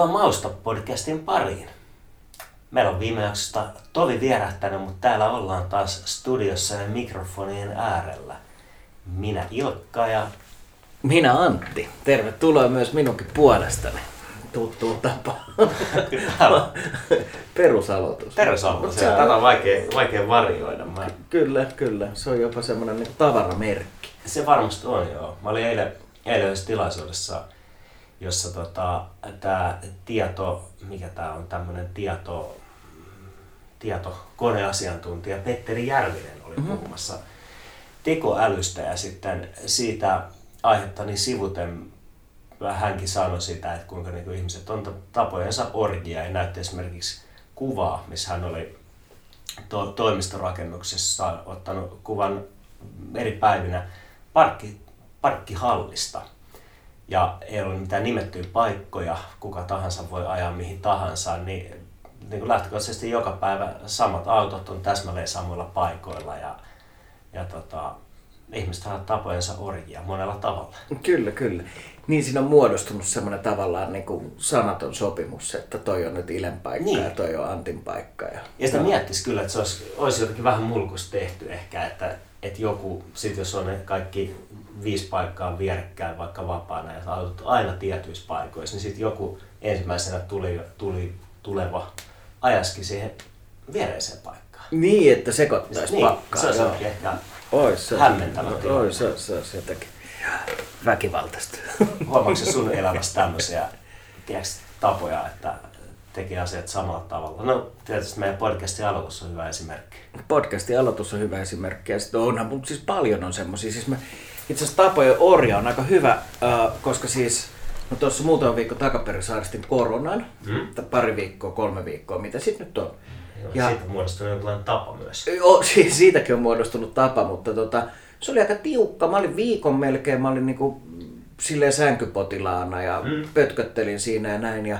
Tervetuloa Mausta-podcastin pariin. Meillä on viime jaksosta tovi vierähtänyt, mutta täällä ollaan taas studiossa ja mikrofonien äärellä. Minä Ilkka ja Minä Antti. Tervetuloa myös minunkin puolestani. Tuttuun tapaan. Perusaloitus. Terveysaloitus. Se on- Tätä on vaikea, vaikea varjoida. Mä, Kyllä, kyllä. Se on jopa semmoinen niin tavaramerkki. se varmasti on joo. Mä olin eilen, eilen tilaisuudessa, jossa tota, tämä tieto, mikä tämä on, tämmöinen tieto, tietokoneasiantuntija Petteri Järvinen oli puhumassa tekoälystä ja sitten siitä aihettani sivuten hänkin sanoi sitä, että kuinka niin ihmiset on ta- tapojensa orjia ja näytti esimerkiksi kuvaa, missä hän oli to- toimistorakennuksessa ottanut kuvan eri päivinä parkki, parkkihallista. Ja ei ole mitään nimettyjä paikkoja, kuka tahansa voi ajaa mihin tahansa, niin, niin kuin lähtökohtaisesti joka päivä samat autot on täsmälleen samoilla paikoilla ja, ja tota, ihmiset ovat tapojensa orjia monella tavalla. Kyllä, kyllä. Niin siinä on muodostunut semmoinen tavallaan niin kuin sanaton sopimus, että toi on nyt Ilen paikka Niin. ja toi on Antin paikka. Ja, Ja sitä miettisi kyllä, että se olisi, olisi jotenkin vähän mulkus tehty ehkä, että, että joku, sit jos on ne kaikki viisi paikkaa vierekkäin vaikka vapaana ja autot aina tietyissä paikoissa, niin sitten joku ensimmäisenä tuli, tuli tuleva ajaski siihen viereiseen paikkaan. Niin, että sekoittaisi Niin, pakkaa. se olisi joo. ehkä Ois se. hämmentävä tilanne. Ois se, se olisi jotenkin väkivaltaista. Huomaatko sun elämässä tämmöisiä tiedätkö, tapoja, että tekee asiat samalla tavalla? No tietysti meidän podcastin aloitus on hyvä esimerkki. Podcastin aloitus on hyvä esimerkki. Ja sitten onhan, mutta siis paljon on semmoisia. Siis mä, itse asiassa tapojen orja on aika hyvä, äh, koska siis no tuossa muutama viikko takaperin saaristin koronan. Mm. Tai pari viikkoa, kolme viikkoa, mitä sitten nyt on. Ja... Siitä on muodostunut jonkinlainen tapa myös. Joo, si- siitäkin on muodostunut tapa, mutta tota, se oli aika tiukka. Mä olin viikon melkein, mä olin niinku silleen sänkypotilaana ja mm. pötköttelin siinä ja näin. Ja,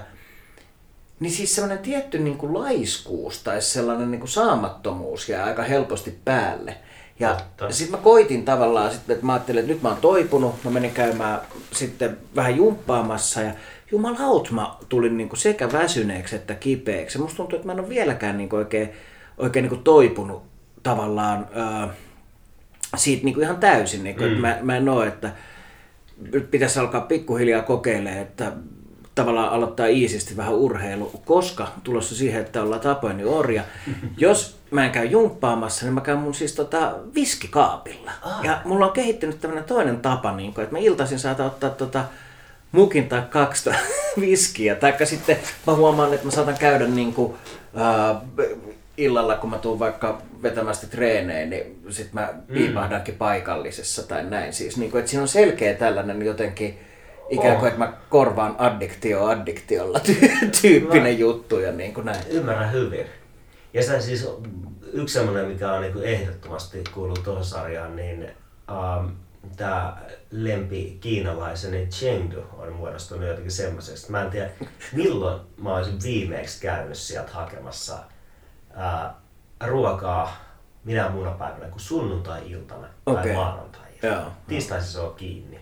niin siis semmoinen tietty niinku laiskuus tai sellainen niinku saamattomuus jää aika helposti päälle. Ja sitten mä koitin tavallaan, sit, että mä ajattelin, että nyt mä oon toipunut, mä menin käymään sitten vähän jumppaamassa ja jumalaut mä tulin niinku sekä väsyneeksi että kipeäksi. Musta tuntuu, että mä en ole vieläkään niinku oikein, oikein niinku toipunut tavallaan ää, siitä niinku ihan täysin. Niinku, mm. että mä, mä en ole, että nyt pitäisi alkaa pikkuhiljaa kokeilemaan, että tavallaan aloittaa iisisti vähän urheilu, koska tulossa siihen, että ollaan tapojeni orja. Jos mä en käy jumppaamassa, niin mä käyn mun siis tota viskikaapilla. Ah. Ja mulla on kehittynyt tämmöinen toinen tapa, niin kun, että mä iltaisin saatan ottaa tota mukin tai kaksi viskiä. Taikka sitten mä huomaan, että mä saatan käydä niin kuin, ää, illalla, kun mä tuun vaikka vetämästä treeneen, niin sit mä piipahdankin paikallisessa tai näin. Siis, niin kuin, että siinä on selkeä tällainen jotenkin ikään kuin, Oh. että mä korvaan addiktio addiktiolla ty- tyyppinen juttu ja niin kuin näin. Ymmärrän hyvin. Ja se siis yksi semmoinen, mikä on niin ehdottomasti kuuluu tuohon sarjaan, niin ähm, tämä lempi kiinalaiseni Chengdu on muodostunut jotenkin semmoiseksi. Mä en tiedä, milloin mä olisin viimeksi käynyt sieltä hakemassa äh, ruokaa minä muuna päivänä kuin sunnuntai-iltana tai Okei. maanantai-iltana. Tiistaisin se on kiinni.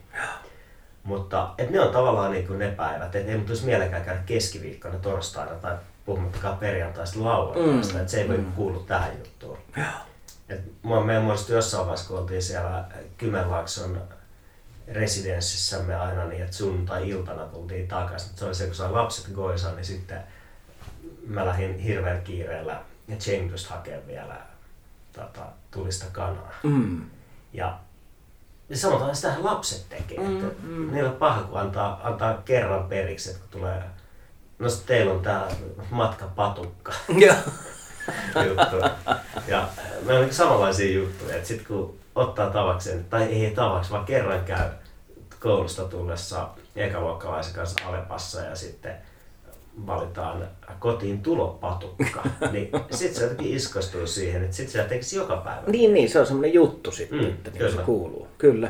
Mutta et ne on tavallaan niin kuin ne päivät, että ei mun tulisi mielekään käydä keskiviikkona, torstaina tai puhumattakaan perjantaista lauantaista, mm. että se ei voi kuulua tähän juttuun. Et mua, meidän muodostui jossain vaiheessa, kun oltiin siellä Kymenlaakson residenssissämme aina niin, että sunnuntai-iltana tultiin takaisin. Se oli se, kun sai lapset goisaan, niin sitten mä lähdin hirveän kiireellä ja Chengdusta hakemaan vielä tota, tulista kanaa. Mm. Ja, ja sanotaan, että sitähän lapset tekee. Mm, että Niillä on paha, kun antaa, antaa kerran periksi, että kun tulee... No sit teillä on tää matkapatukka Joo. juttu. Ja meillä on samanlaisia juttuja, että sit kun ottaa tavakseen, tai ei tavaksi, vaan kerran käy koulusta tullessa ekaluokkalaisen kanssa Alepassa ja sitten valitaan kotiin tulopatukka, niin sit se jotenkin iskostuu siihen, että sit se tekisi joka päivä. Niin, niin, se on semmoinen juttu sitten, Mm, että niin se kuuluu. Kyllä.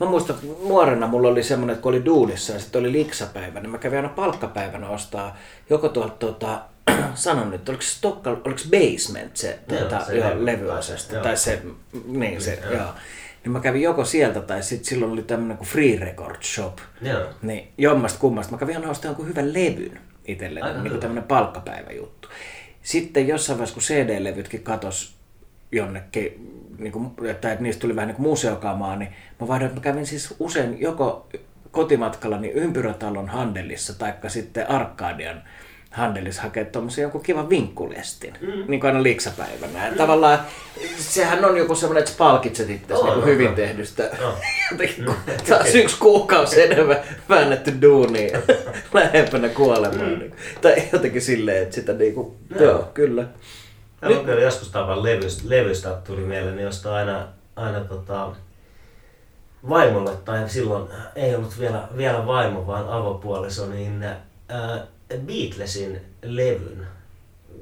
Mä muistan, että nuorena mulla oli semmoinen, että kun oli duunissa ja sitten oli liksapäivä, niin mä kävin aina palkkapäivänä ostaa joko tuolta, tota, sanon nyt, oliko se Stokka, oliko se Basement se, Joo, tota, se joo, levy- levyosasto, joo. tai se, niin se, Joo. joo. Niin mä kävin joko sieltä tai sitten silloin oli tämmöinen kuin Free Record Shop. Joo. Niin jommasta kummasta. Mä kävin aina ostaa jonkun hyvän levyn. itselleen, niin kuin tämmöinen palkkapäiväjuttu. Sitten jossain vaiheessa, kun CD-levytkin katos jonnekin, niin kuin, että, niistä tuli vähän niin kuin museokamaa, niin mä vaihdoin, että mä kävin siis usein joko kotimatkalla niin Ympyrätalon Handelissa taikka sitten Arkadian Handelissa hakea tuommoisen joku kivan vinkkulestin, mm. niin kuin aina liksapäivänä. Mm. Tavallaan sehän on joku semmoinen, että palkitset itse On, niin on, hyvin on. tehdystä. Kun taas yksi kuukausi enemmän väännetty duunia lähempänä kuolemaa. Mm. Niin. Tai jotenkin silleen, että sitä niinku, joo, joo kyllä. Mä on kyllä joskus tavan levystä, tuli mieleen, niin josta aina, aina tota, vaimolle, tai silloin ei ollut vielä, vielä vaimo, vaan avopuoliso, niin ää, Beatlesin levyn,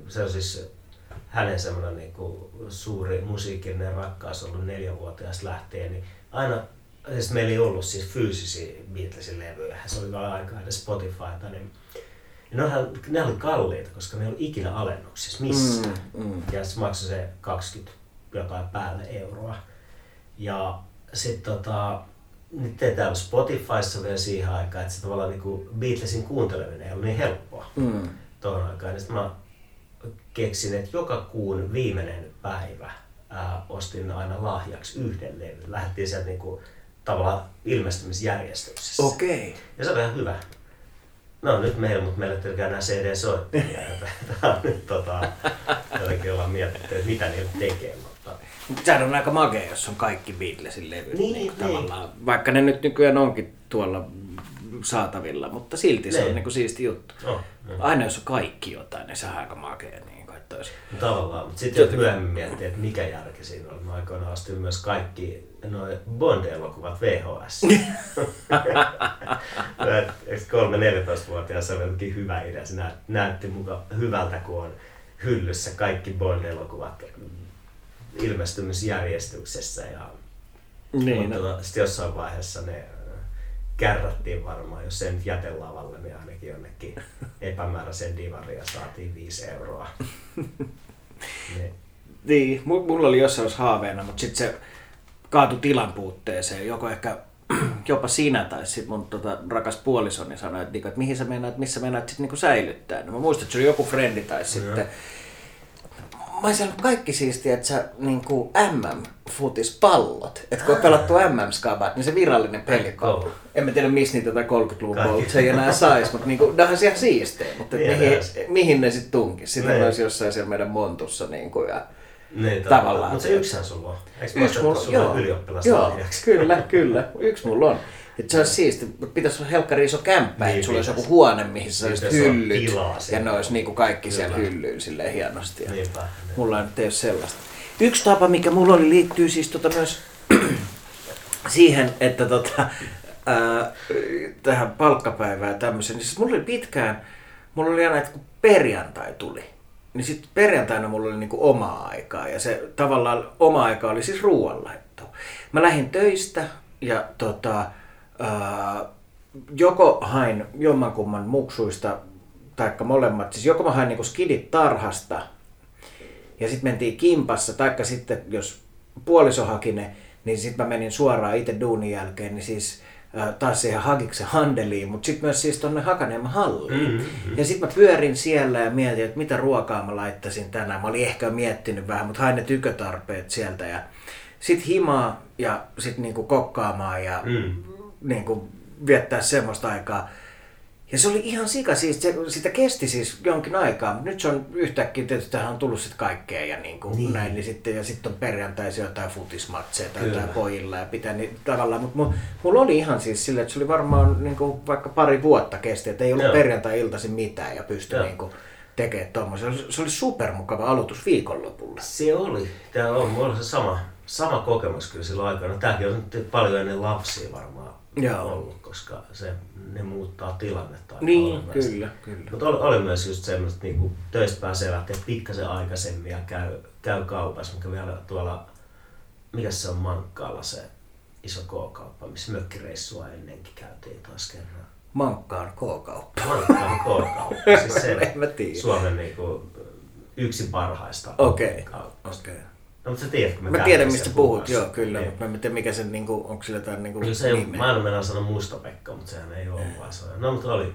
se on siis hänen semmoinen niin kuin suuri musiikillinen rakkaus ollut neljävuotiaasta lähtien, niin aina, siis meillä ei ollut siis fyysisiä Beatlesin levyjä, se oli vielä aikaa edes Spotifyta, niin ne, olihan, ne oli kalliita, koska ne ei ollut ikinä alennuksissa missään. Mm, mm. Ja se maksoi se 20 jotain päälle euroa. Ja sitten tota, nyt ei täällä Spotifyssa vielä siihen aikaan, että se tavallaan niinku Beatlesin kuunteleminen ei ollut niin helppoa Mm. tuohon aikaan. Sitten mä keksin, että joka kuun viimeinen päivä ää, ostin aina lahjaksi yhden levyn. Lähdettiin sieltä niinku, tavallaan ilmestymisjärjestyksessä. Okei. Ja se oli ihan hyvä. No nyt meillä, mutta meillä ei ole enää CD-soittajia. Tämä on nyt tota, jotenkin ollaan mietitty, että mitä niillä tekee. Mutta... Sehän on aika makea, jos on kaikki Beatlesin levyt. Niin, niin, niin. tavallaan, vaikka ne nyt nykyään onkin tuolla saatavilla, mutta silti se on Niin. kuin siisti juttu. No, no. Aina jos on kaikki jotain, niin se on aika makea. Niin kuin, että olisi. Tavallaan, mutta sitten jos myöhemmin miettii, että mikä järki siinä oli. Mä aikoinaan ostin myös kaikki noin Bond-elokuvat VHS. Eikö kolme 14-vuotias se oli jotenkin hyvä idea? Se näyt- näytti muka hyvältä, kun on hyllyssä kaikki Bond-elokuvat ilmestymisjärjestyksessä. Ja, Niin, mutta no. sitten jossain vaiheessa ne äh, kärrättiin varmaan, jos nyt jätelavalle, niin ainakin jonnekin epämääräisen divariin ja saatiin 5 euroa. Niin. Niin, mu- mulla oli jossain haaveena, mutta sitten se kaatui tilan puutteeseen. Joko ehkä jopa sinä tai sitten mun tota, rakas puolisoni sanoi, että, niinku, että mihin sä meinaat, missä meinaat sitten niinku säilyttää. No, mä muistan, että se oli joku frendi tai sitten... Mä olisin sanonut kaikki siistiä, että sä niinku MM-futispallot, että kun on pelattu MM-skabat, niin se virallinen peli, Kova. en mä tiedä missä niitä tätä 30-luvun Kaikki. polta se ei enää sais, mutta niinku, nämä on ihan siistejä, mutta Niin, mihin, mihin ne sitten Niin. ne olisi jossain siellä meidän montussa niinku, ja Niin, Tavallaan. Mutta se yksihän sulla on. Eikö Yksi mulla, joo, ylioppilas joo, kyllä, kyllä. Yksi mulla on. Et se olisi siisti, mutta pitäisi olla helkkari iso kämppä, Niin että sulla olisi joku huone, mihin sä olisit hyllyt. Ja siellä. ne olisi niinku kaikki siellä Kyllä. hyllyyn silleen hienosti. Ja Niinpä. niin. Mulla nyt ei ole sellaista. Yksi tapa, mikä mulla oli, liittyy siis tota myös siihen, että tota, ää, tähän palkkapäivään ja tämmöiseen. Niin siis mulla oli pitkään, mulla oli aina, että kun perjantai tuli, niin sitten perjantaina mulla oli niinku omaa aikaa. Ja se tavallaan oma aika oli siis ruoanlaitto. Mä lähdin töistä ja tota, ää, joko hain jommankumman muksuista, taikka molemmat, siis joko mä hain niinku skidit tarhasta, ja sitten mentiin kimpassa, taikka sitten jos puoliso haki ne, niin sitten mä menin suoraan itse duunin jälkeen, niin siis taas siihen Hagiksen handeliin, mutta sitten myös siis tonne Hakaniemen halliin. Mm-hmm. Ja sitten mä pyörin siellä ja mietin, että mitä ruokaa mä laittaisin tänään. Mä olin ehkä miettinyt vähän, mutta hain ne tykötarpeet sieltä ja sitten himaa ja sitten niinku kokkaamaan ja Mm. niinku viettää semmoista aikaa. Ja se oli ihan sika, siis se, sitä kesti siis jonkin aikaa, mutta nyt se on yhtäkkiä, tietysti tähän on tullut sitten kaikkea ja niin kuin Niin. näin, niin sitten, ja sitten on perjantaisia jotain futismatseja tai Kyllä. jotain pojilla ja pitää niin tavallaan, mutta mulla, mulla oli ihan siis silleen, että se oli varmaan niin kuin vaikka pari vuotta kesti, että ei ollut Joo. perjantai-iltaisin mitään ja pystyi Joo. niin kuin tekemään tuommoisen. Se oli, supermukava aloitus viikonlopulle. Se oli. Tämä on, mulla oli se sama, sama kokemus kyllä silloin aikana. Tämäkin on nyt paljon ennen lapsia varmaan Joo. ollut, koska se, ne muuttaa tilannetta aika Niin, kyllä, kyllä. Mutta oli, oli myös just semmoista, että niinku töistä pääsee lähteä pikkasen aikaisemmin ja käy, käy kaupassa, mikä vielä tuolla, mikä se on Mankkaalla se iso K-kauppa, missä mökkireissua ennenkin käytiin taas kerran. Mankkaan K-kauppa. Mankkaan K-kauppa, siis se. Suomen niinku, yksi parhaista Okei, kaupoista. okei. No, mutta sä tiedät, kun me Mä tiedän, mistä puhut, joo, kyllä, Niin. mutta mä en tiedä, mikä sen, niin kuin, onko sillä jotain niin kuin, se ei, nimeä. mä en ole mennä sanoa Musta Pekka, mutta sehän ei ole vaan se. No, mutta oli,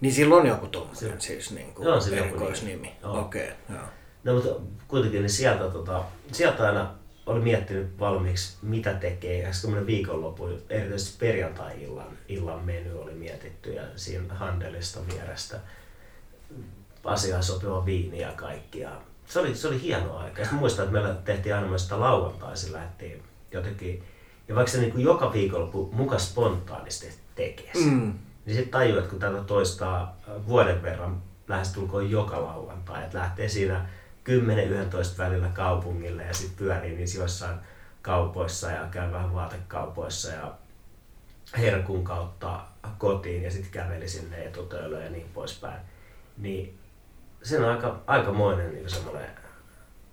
Niin sillä on joku tommonen siis niin kuin Joo, sillä erikoisnimi. nimi. Okei, okay, joo. No mutta kuitenkin niin sieltä, tota, sieltä aina oli miettinyt valmiiksi, mitä tekee. Ja semmoinen viikonloppu, erityisesti perjantai-illan illan meny oli mietitty ja siinä handelista vierestä asiaan sopiva viini ja kaikki. Ja se, oli, se oli hieno aika. Ja muistan, että meillä tehtiin aina myös sitä lauantaisin lähtiin jotenkin. Ja vaikka se niin kuin joka viikonloppu muka spontaanisti tekee sen, Mm. niin sitten tajuu, että kun tätä toistaa vuoden verran lähestulkoon joka lauantai, että lähtee siinä 10-11 välillä kaupungille ja sitten pyörii niissä jossain kaupoissa ja käy vähän vaatekaupoissa ja herkun kautta kotiin ja sitten käveli sinne etutöölöön ja niin poispäin. Niin se on aika, aikamoinen niin semmoinen,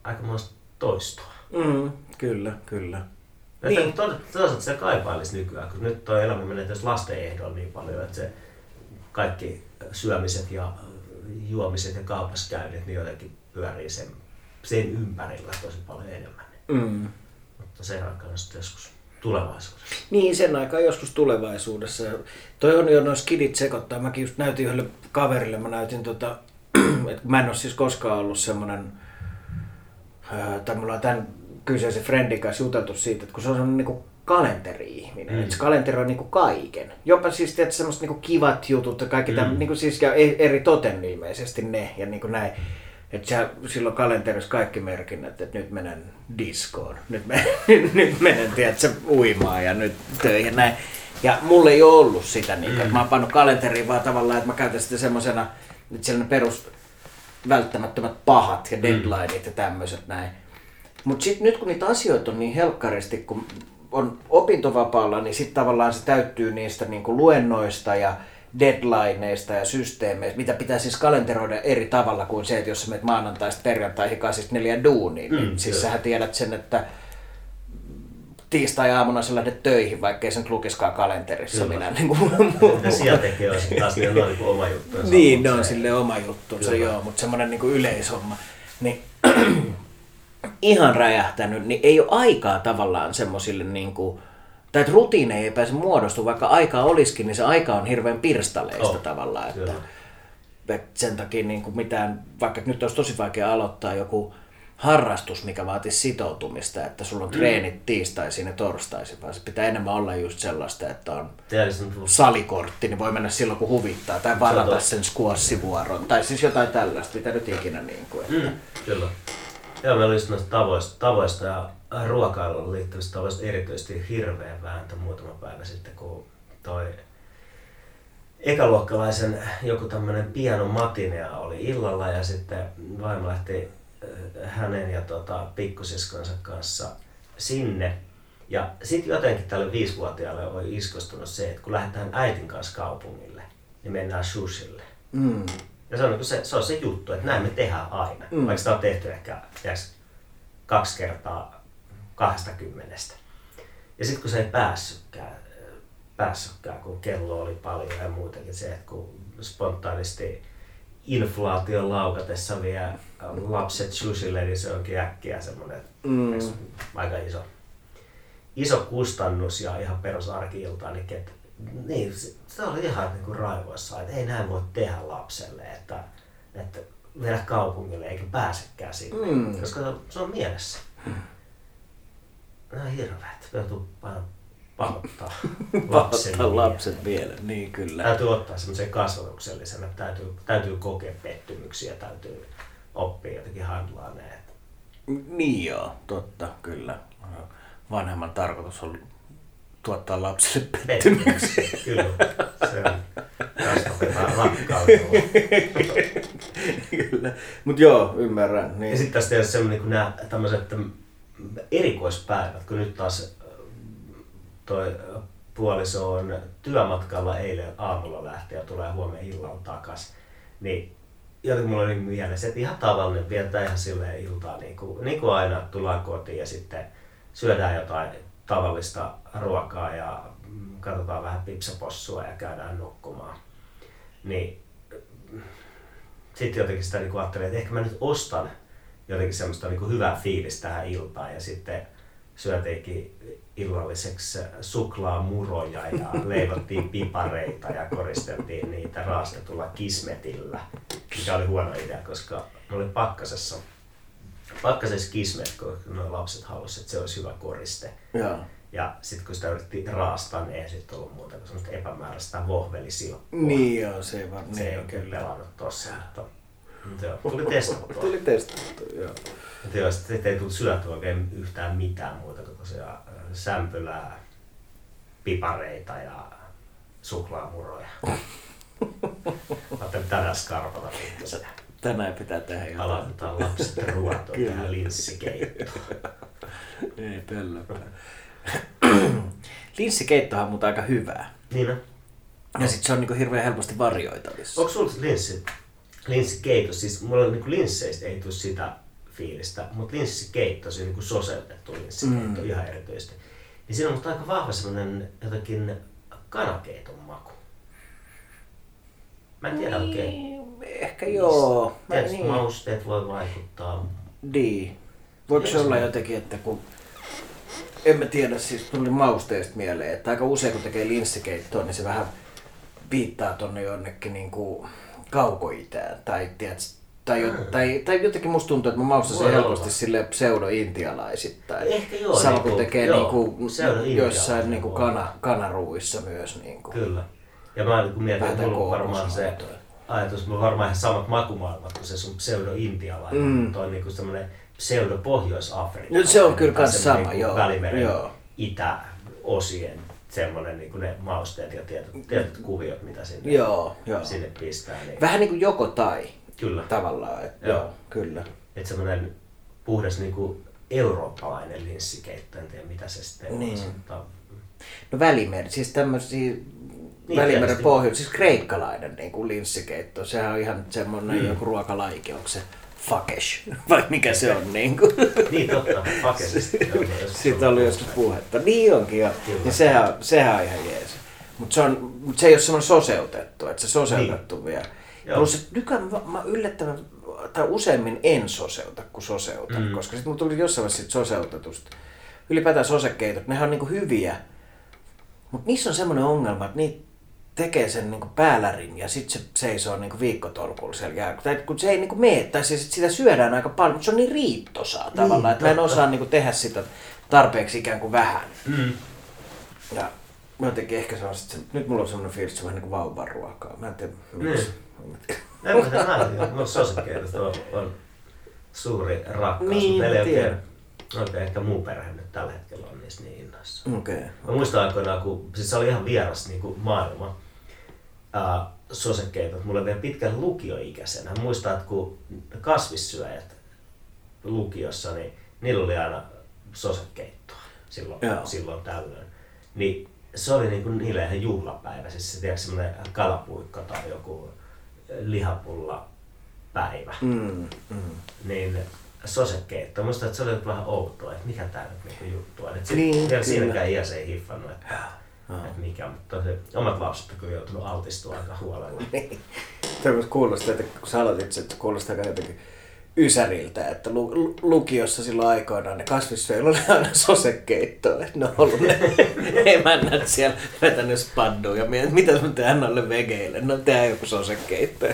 aikamoista toistoa. Mm, kyllä, kyllä. Niin. Toisaalta se kaipailisi nykyään, kun nyt tuo elämä menee tässä lasten ehdolla niin paljon, että se kaikki syömiset ja juomiset ja kaupaskäynnit niin jotenkin pyörii sen, sen ympärillä tosi paljon enemmän. Mm. Mutta se aika on sitten joskus tulevaisuudessa. Niin, sen aikaa joskus tulevaisuudessa. Toi on jo noin skidit sekoittaa. Mäkin just näytin yhdelle kaverille, mä näytin tota, että mä en ole siis koskaan ollut semmonen, ää, tai mulla on tämän kyseisen friendin kanssa juteltu siitä, että kun se on semmonen niinku kalenteri-ihminen, mm. että se kalenteri on niinku kaiken. Jopa siis tietysti semmoista niinku kivat jutut ja kaikki mm. tämän, niinku siis ja e- eri toten ilmeisesti ne ja niinku näin. Että sä, silloin kalenterissa kaikki merkinnät, että nyt menen diskoon, nyt menen, nyt menen tiedätkö, uimaan ja nyt töihin ja näin. Ja mulla ei ole ollut sitä, niin, että mä oon pannut kalenteriin vaan tavallaan, että mä käytän sitä semmosena, että siellä ne perus välttämättömät pahat ja deadlineit ja tämmöiset näin. Mutta sitten nyt kun niitä asioita on niin helkkaristi, kun on opintovapaalla, niin sitten tavallaan se täyttyy niistä niinku luennoista ja deadlineista ja systeemeistä, mitä pitää siis kalenteroida eri tavalla kuin se, että jos sä menet maanantaista perjantaihin kahdesta neljän duuniin, niin Mm, siis kyllä. sähän tiedät sen, että tiistai-aamuna sä lähdet töihin, vaikkei sen lukiskaan kalenterissa Kyllä. minä. Niin, kuin, Ja siellä tekee on taas niin, ne on niin oma juttu. niin, ne on sille oma juttunsa, Kyllä. joo, mutta semmoinen niin yleishomma. Niin, ihan räjähtänyt, niin ei ole aikaa tavallaan semmoisille niin kuin, tai että rutiineja ei pääse muodostumaan, vaikka aika olisikin, niin se aika on hirveän pirstaleista On, tavallaan. Että, että sen takia niin kuin mitään, vaikka nyt olisi tosi vaikea aloittaa joku harrastus, mikä vaatisi sitoutumista, että sulla on treenit tiistaisin ja torstaisin, vaan se pitää enemmän olla just sellaista, että on salikortti, niin voi mennä silloin kun huvittaa, tai varata sen squash-vuoron, tai siis jotain tällaista, mitä nyt ikinä niin kuin, että. Mm, kyllä. Joo, meillä oli noista tavoista, tavoista ja ruokailuun liittyvistä tavoista erityisesti hirveän vääntö muutama päivä sitten, kun toi ekaluokkalaisen joku tämmöinen piano matinea oli illalla ja sitten vaimo lähti äh, hänen ja tota, pikkusiskonsa kanssa sinne. Ja sitten jotenkin tälle viisivuotiaalle on iskostunut se, että kun lähdetään äitin kanssa kaupungille, niin mennään sushille. Mm. Ja se on, niin se, se on se juttu, että näin me tehdään aina. Mm. Vaikka sitä on tehty ehkä tiiäks, kaksi kertaa kahdesta kymmenestä. Ja sitten kun se ei päässytkään, päässytkään, kun kello oli paljon ja muutenkin se, että kun spontaanisti inflaation laukatessa vie lapset sushille, niin se onkin äkkiä semmoinen Mm. aika iso, iso kustannus ja ihan perusarki-ilta. Niin, että, niin, se, oli ihan niin kuin raivoissa, että ei näin voi tehdä lapselle, että, että viedä kaupungille eikä pääsekään sinne, Mm. koska se on, se on mielessä. Nämä on hirveät, joutuu vähän pahoittaa lapsen lapset vielä, niin kyllä. Täytyy ottaa semmoisen kasvatuksellisena, että täytyy, täytyy kokea pettymyksiä, täytyy oppia jotenkin handlaa ne. Niin joo, totta, kyllä. Vanhemman tarkoitus on tuottaa lapsille pettymyksiä. Kyllä, se on kasvatetaan rakkaudella. kyllä. Mut joo, ymmärrän. Ja Niin. sitten tässä tietysti semmoinen, kun nämä tämmöiset mm, erikoispäivät, kun nyt taas äh, toi puoliso on työmatkalla eilen aamulla lähtee ja tulee huomenna illalla takas, niin jotenkin mulla oli mielessä, että ihan tavallinen viettää ihan silleen iltaa, niin kuin, niin kuin aina tullaan kotiin ja sitten syödään jotain tavallista ruokaa ja katsotaan vähän pipsapossua ja käydään nukkumaan. Niin sitten jotenkin sitä niin ajattelin, että ehkä mä nyt ostan jotenkin semmoista niin hyvää fiilistä tähän iltaan ja sitten syötiinkin illalliseksi suklaamuroja ja leivottiin pipareita ja koristeltiin niitä raastetulla kismetillä, mikä oli huono idea, koska ne oli pakkasessa, pakkasessa kismet, kun nuo lapset halusivat, että se olisi hyvä koriste. Joo. Ja sitten kun sitä yritti raastaa, niin ei sitten ollut muuta kuin semmoista epämääräistä vohvelisilppua. Niin joo, se ei vaan. Se ei niin, kyllä. pelannut tossa, mutta mutta joo, tuli testattua. Tuli testattu, joo. Mutta joo, sitten ei tullut syötyä oikein yhtään mitään muuta kuin tosiaan sämpylää, pipareita ja suklaamuroja. Ajattelin tänään skarpata pikkasen. Tänään pitää tehdä jotain. Aloitetaan lapset ruotoon Kyllä. tähän linssikeittoon. Ei pöllöpää. Linssikeittohan on muuten aika hyvää. Niin on. Ja sit se on niinku hirveän helposti varjoitavissa. Onko sulla linssi, linssikeitto? Siis mulla on niinku linsseistä ei tule sitä fiilistä, mutta linssikeitto, se on niinku soseutettu linssikeitto mm. ihan erityisesti. Niin siinä on musta aika vahva semmonen jotenkin kanakeiton maku. Mä en tiedä oikein. Niin, Ehkä joo. Mä, Tietysti niin. mausteet voi vaikuttaa. Niin. Voiko se olla jotenkin, että kun... En mä tiedä, siis tuli mausteista mieleen, että aika usein kun tekee linssikeittoa, niin se vähän viittaa tonne jonnekin niin kuin kaukoitään. Tai, tiedät, tai, jo, tai, tai jotenkin musta tuntuu, että mä maustan sen Voi helposti sille pseudo-intialaisittain. Ehkä joo, Sama niinku- kun tekee joo, niinku, jossain niinku kana, kanaruuissa myös. Niinku. Kyllä. Ja mä niin mietin, että mulla on varmaan se kookosmaitoa. ajatus, mulla on varmaan ihan samat makumaailmat kuin se sun pseudo-intialainen, mm. on niinku semmoinen pseudo-pohjois-Afrikka. No se on kyllä kans semmoinen sama, niinku joo, Välimeren joo. itäosien semmoinen niinku ne mausteet ja tietyt, tietyt kuviot, mitä sinne, Joo, joo. sinne pistää. Niin Vähän niin kuin joko tai Kyllä. tavallaan. Että Joo. joo. kyllä. Että semmoinen puhdas niinku eurooppalainen linssikeitto, en tiedä mitä se sitten Niin. on. Mutta No Välimeri, siis tämmöisiä Niin, Välimeren pohjois, siis kreikkalainen niin kuin linssikeitto. Sehän on ihan semmoinen Mm. joku ruokalaike, onko se fakesh, vai mikä se on niin kuin. niin totta, joskus Siitä oli joskus puhetta. Niin onkin jo. Niin sehän, sehän on ihan jees. Mutta se, on, mut se ei ole semmoinen soseutettu, että se soseutettu niin. vielä. Joo. Plus nykyään mä, mä yllättävän, tai useammin en soseuta kuin soseutan, mm. koska sitten mulla tuli jossain vaiheessa soseutetusta. Ylipäätään sosekeitot, nehän on niinku hyviä, mutta niissä on semmoinen ongelma, että niitä tekee sen niinku päälärin ja sitten se seisoo niinku viikkotolkulla siellä jää. Tai kun se ei niinku mene, tai siis sitä syödään aika paljon, mutta se on niin riittosaa tavallaan, Niin, että mä en totta. osaa niinku tehdä sitä tarpeeksi ikään kuin vähän. Mm. Ja mä jotenkin ehkä se on sit, se, nyt mulla on semmoinen fiilis, että se on vähän niin kuin vauvan ruokaa. Mä en tiedä miksi. Niin. En mä tiedä, mä en tiedä. Mulla sosikkeet on, on suuri rakkaus, Niin, mutta ei oikein, oikein ehkä muu perhe nyt tällä hetkellä on niistä niin innoissa. Okei. Okay. Mä muistan aikoinaan, kun siis se oli ihan vieras niin kuin maailma, ää, sosekeitot. Mulla vielä pitkän lukioikäisenä. Muistan, että kun kasvissyöjät lukiossa, niin niillä oli aina sosekeittoa silloin, Joo. silloin tällöin. Niin se oli niin kuin niille ihan juhlapäivä. Siis se tiedätkö, semmoinen kalapuikko tai joku lihapulla päivä. Mm, mm. Niin sosekeitto. Muistan, että se oli vähän outoa, että mikä tää nyt niinku juttu on. Et sit Niin, vielä siinäkään iässä ei hiffannut, että, että mikä, mutta se, omat lapset on kyllä joutunut altistua aika huolella. Niin. Tämmöistä kuulostaa, että kun sä aloitit, että kuulostaa aika jotenkin ysäriltä, että lu- lu- lukiossa silloin aikoinaan ne kasvissyöjillä oli aina sosekeittoa, että ne on ollut ne emännät siellä vetänyt spadduun ja mietit, mitä sun tehdään noille vegeille, no tehdään joku sosekeitto.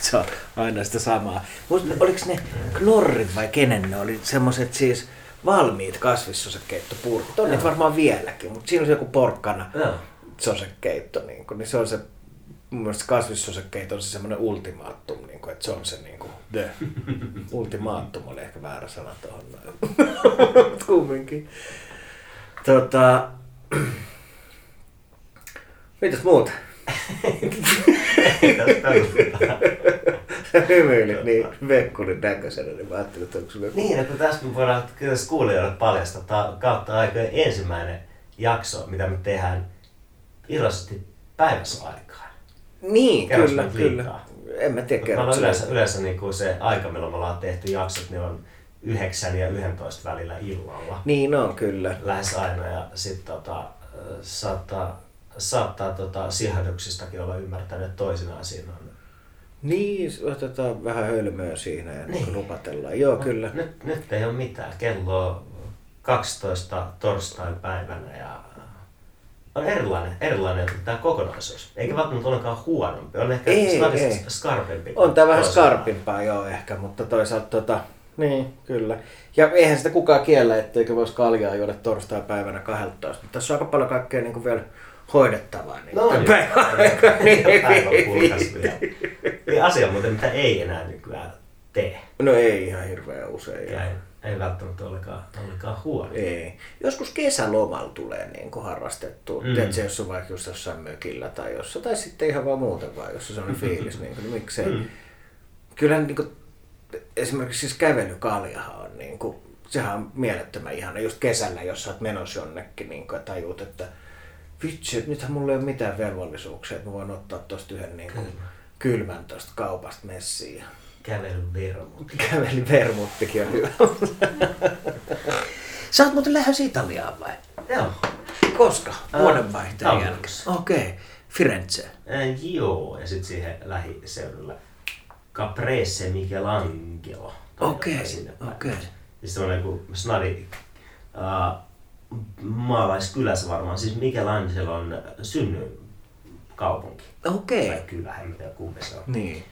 Se on aina sitä samaa. Muista, oliko ne knorrit vai kenen ne oli semmoiset siis valmiit kasvissosekeittopurkit, on niitä varmaan vieläkin, mutta siinä on joku porkkana Joo. sosekeitto, niin, kuin, niin se on se, mun mielestä kasvissosekeitto on se semmoinen ultimaattum, niin kuin, että se on se niin kuin, the ultimaattum oli ehkä väärä sana tuohon noin. Kumminkin. Tota, mitäs muuta? Sä hymyilit niin vekkulin näköisenä, niin mä ajattelin, että onko joku... Niin, no kun tässä me voidaan kyllä kuulijoille paljastaa, tämä kautta aikojen ensimmäinen jakso, mitä me tehdään virallisesti päivässä aikaa. Niin, Kerros kyllä, kyllä. liikaa. En mä tiedä, kerro yleensä, yleensä niin kuin se aika, milloin me ollaan tehty jaksot, niin on 9 ja 11 välillä illalla. Niin on, kyllä. Lähes aina ja sitten tota, saattaa, saattaa tota, sihahduksistakin olla ymmärtänyt, että toisinaan siinä on. Niin, otetaan vähän hölmöä siinä ja niin. Niin. rupatellaan. Joo, kyllä. Nyt, nyt ei ole mitään. Kello on 12 torstai-päivänä ja on erilainen, erilainen tämä kokonaisuus. Eikä välttämättä ollenkaan huonompi. On ehkä Ei, ei. skarpempi. On tämä vähän skarpimpaa joo ehkä, mutta toisaalta tota, niin, kyllä. Ja eihän sitä kukaan kiellä, etteikö voisi kaljaa juoda torstai-päivänä 12. Mutta tässä on aika paljon kaikkea niin kuin vielä hoidettavaa. Niin No niin. Niin. Niin asia muuten, mitä ei enää nykyään tee. No ei ihan hirveän usein. Ja ei, välttämättä ollenkaan, ollenkaan huono. Ei. Joskus kesälomalla tulee niin kuin harrastettua. Mm. Tiedätkö, jos on vaikka just jossain mökillä tai jossain, tai sitten ihan vaan muuten vaan, jos on sellainen fiilis, niin, kuin, niin miksei. Mm. Kyllähän niin kuin, esimerkiksi siis kävelykaljahan on, niin kuin, sehän on mielettömän ihana just kesällä, jos sä oot menossa jonnekin niin kuin, ja tajut, että vitsi, nythän mulla ei ole mitään velvollisuuksia, että mä voin ottaa tosta yhden niin kuin, Kyllä. kylmän tosta kaupasta messiin. Kävelyn vermut. Käveli vermuttikin on hyvä. Sä oot muuten lähes Italiaan vai? Joo. Koska? Vuodenvaihteen jälkeen. Okei. Okay. Firenze. Äh, joo, ja sitten siihen lähiseudulle Caprese Michelangelo. Okei, päin. okei. Siis semmoinen kuin snadi uh, maalaiskylässä varmaan, siis Michelangelon synnyinkaupunki. Okei. Tai kylä, en tiedä kumpi se on. Niin.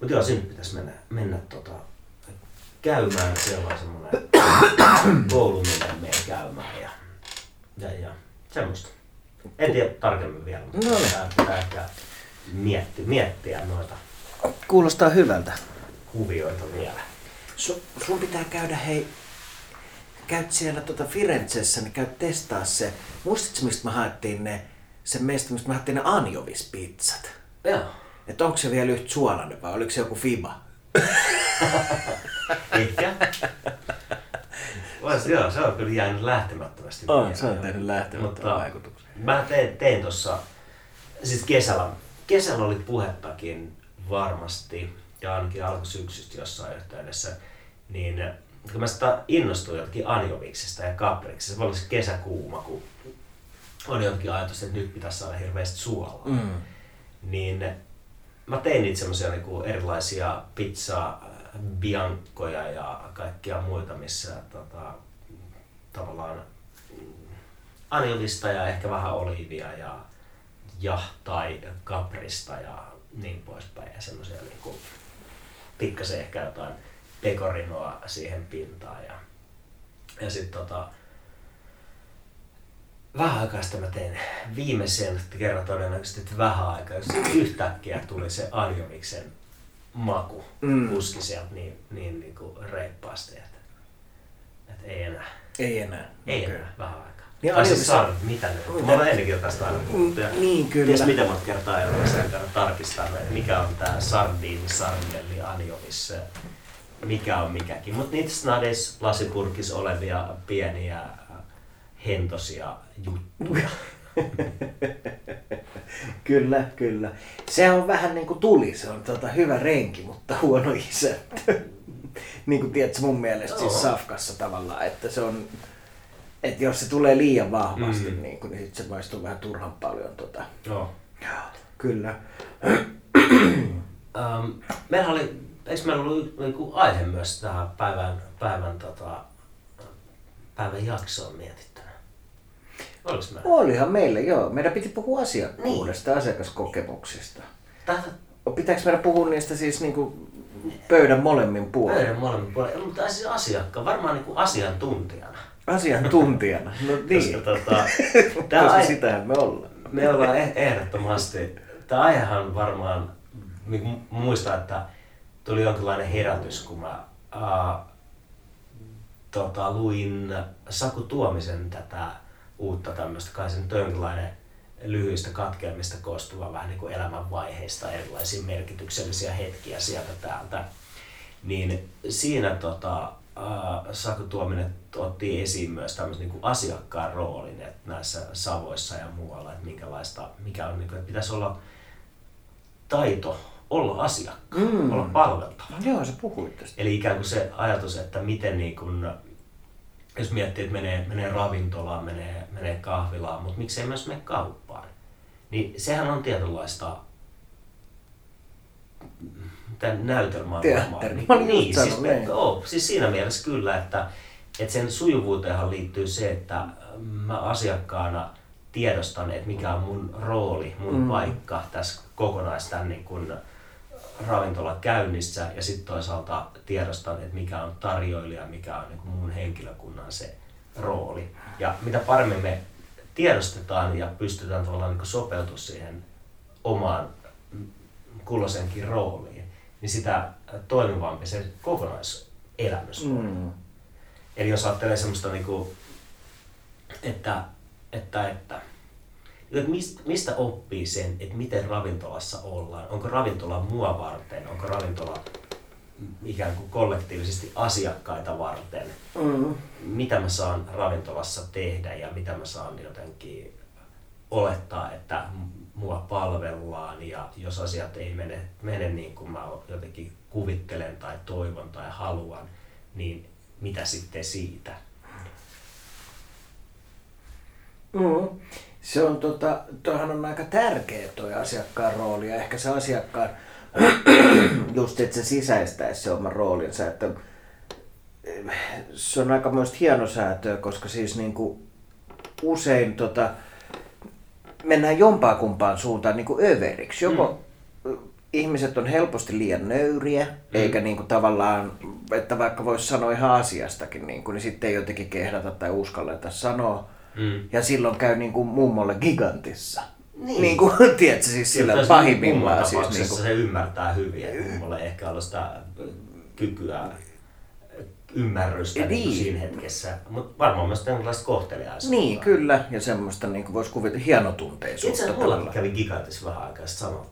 Mutta joo, sinne pitäisi mennä, mennä tota, käymään. Siellä on semmoinen koulu, minne menen käymään ja, ja, ja semmoista. En tiedä tarkemmin vielä, mutta No niin. pitää, pitää ehkä miettiä, miettiä noita Kuulostaa hyvältä. kuvioita vielä. Su, sun pitää käydä, hei, käyt siellä tota Firenzessä, niin käyt testaa se. Muistatko, mistä me haettiin ne, se mesta, mistä me haettiin ne anjovispizzat? Joo. Että onko se vielä yhtä suolainen vai oliko se joku fiba? Ehkä. Vois, joo, se on kyllä jäänyt lähtemättömästi. On, se on tehnyt lähtemättömän vaikutuksen. Mä tein, tein tuossa, siis kesällä, kesällä oli puhettakin varmasti, ja ainakin alkusyksystä jossain yhteydessä, niin kun mä sitä innostuin jotenkin anjoviksista ja kapriksista, se voi olla se kesäkuuma, kun on jotenkin ajatus, että nyt pitäisi saada hirveästi suolaa. Mm. Niin mä tein niitä semmoisia niinku erilaisia pizza biankkoja ja kaikkia muita, missä tota, tavallaan mm, anjovista ja ehkä vähän oliivia ja, ja tai kaprista ja niin poispäin. Ja semmoisia niinku, pikkasen ehkä jotain pekorinoa siihen pintaan. Ja, ja sitten tota, vähän aikaa sitten mä tein viimeisen kerran todennäköisesti, että vähän aikaa, jos yhtäkkiä tuli se anjoviksen maku, Mm. mm. puski sieltä niin, niin, niin kuin reippaasti, että, että ei enää, Ei enää. ei Okei. enää vähän aikaa. Niin tai siis saada, mitä ne, mä olen ennenkin tästä aina puhuttu. ja Niin, kyllä. Ties mitä monta kertaa en sen käydä tarkistaa, että mikä on tää sardiini, sardelli, anjovis, mikä on mikäkin. Mutta niitä snades lasipurkis olevia pieniä hentosia juttuja. Kyllä, kyllä. Se on vähän niin kuin tuli, se on tota hyvä renki, mutta huono isä. niin kuin tiedätkö mun mielestä siis safkassa tavallaan, että se on, että jos se tulee liian vahvasti, Mm. niin, kuin, niin sit se maistuu vähän turhan paljon. Tota. Joo. Kyllä. Um, meillä oli, eikö meillä ollut niinku aihe myös tähän päivän, päivän, tota, päivän jaksoon mietittynä? Oliko meillä? Olihan meille, joo. Meidän piti puhua asiakkuudesta ja asiakaskokemuksista. Tätä Pitääkö meidän puhua niistä siis niin kuin pöydän molemmin puolin? pöydän molemmin puolin, mutta siis asiakkaan, varmaan niinku asiantuntijana. Asiantuntijana. No niin. Koska tota, tää Koska ai- sitähän me ollaan. me ollaan eh- ehdottomasti, tämä aihehan varmaan, niin kuin muistan, että tuli jonkinlainen herätys, kun mä ää, tota, luin Saku Tuomisen tätä uutta tämmöistä, kai se nyt on jonkinlainen lyhyistä katkelmista koostuva vähän niin kuin elämänvaiheista, erilaisia merkityksellisiä hetkiä sieltä täältä. Niin siinä tota, ää, Saku Tuominen otti esiin myös tämmöisen niin kuin asiakkaan roolin että näissä Savoissa ja muualla, että minkälaista, mikä on, niin kuin, että pitäisi olla taito olla asiakkaan, Mm. olla palveltava. Joo, sä puhuit tästä. Eli ikään kuin se ajatus, että miten niin kun, jos miettii, että menee, menee ravintolaan, menee, menee kahvilaan, mutta miksei myös mene kauppaan, niin sehän on tietynlaista tämän näytelmää Teatteri. Just Niin, siis, sanonut, niin. siis siinä mielessä kyllä, että että sen sujuvuuteenhan liittyy se, että mä asiakkaana tiedostan, että mikä on mun rooli, mun mm. paikka tässä kokonaista niin kun ravintola käynnissä ja sitten toisaalta tiedostan, että mikä on tarjoilija, mikä on niin mun henkilökunnan se rooli. Ja mitä paremmin me tiedostetaan ja pystytään tavallaan niin sopeutumaan siihen omaan kulloisenkin rooliin, niin sitä toimivampi se kokonaiselämys on. Mm. Eli jos ajattelee semmoista, niin kuin, että, että, että, että mistä oppii sen, että miten ravintolassa ollaan? Onko ravintola mua varten? Onko ravintola ikään kuin kollektiivisesti asiakkaita varten? Mm. Mitä mä saan ravintolassa tehdä ja mitä mä saan jotenkin olettaa, että mua palvellaan ja jos asiat ei mene, mene niin kuin mä jotenkin kuvittelen tai toivon tai haluan, niin mitä sitten siitä? Mm. Se on tota, toihan on aika tärkeä toi asiakkaan rooli ja ehkä se asiakkaan just, että se sisäistäisi se oma roolinsa, että se on aika myös hienosäätöä, koska siis niin kuin usein tota, mennään jompaa kumpaan suuntaan niin kuin överiksi. Joko mm. ihmiset on helposti liian nöyriä, mm. eikä niin kuin tavallaan, että vaikka voisi sanoa ihan asiastakin, niin, kuin, niin sitten ei jotenkin kehdata tai uskalleta sanoa. Mm. Ja silloin käy niin kuin mummolle gigantissa. Niin. niin kuin, tiedätkö, siis sillä pahimmillaan. Siis, niin kuin... se ymmärtää hyvin, että mummolle ehkä ollut sitä kykyä ymmärrystä niin. Niin siinä hetkessä, mutta varmaan myös tällaista kohteliaisuutta. Niin, kyllä, ja semmoista niin voisi kuvitella hienotunteisuutta. Itse asiassa kävi Gigantissa vähän aikaa tavalla.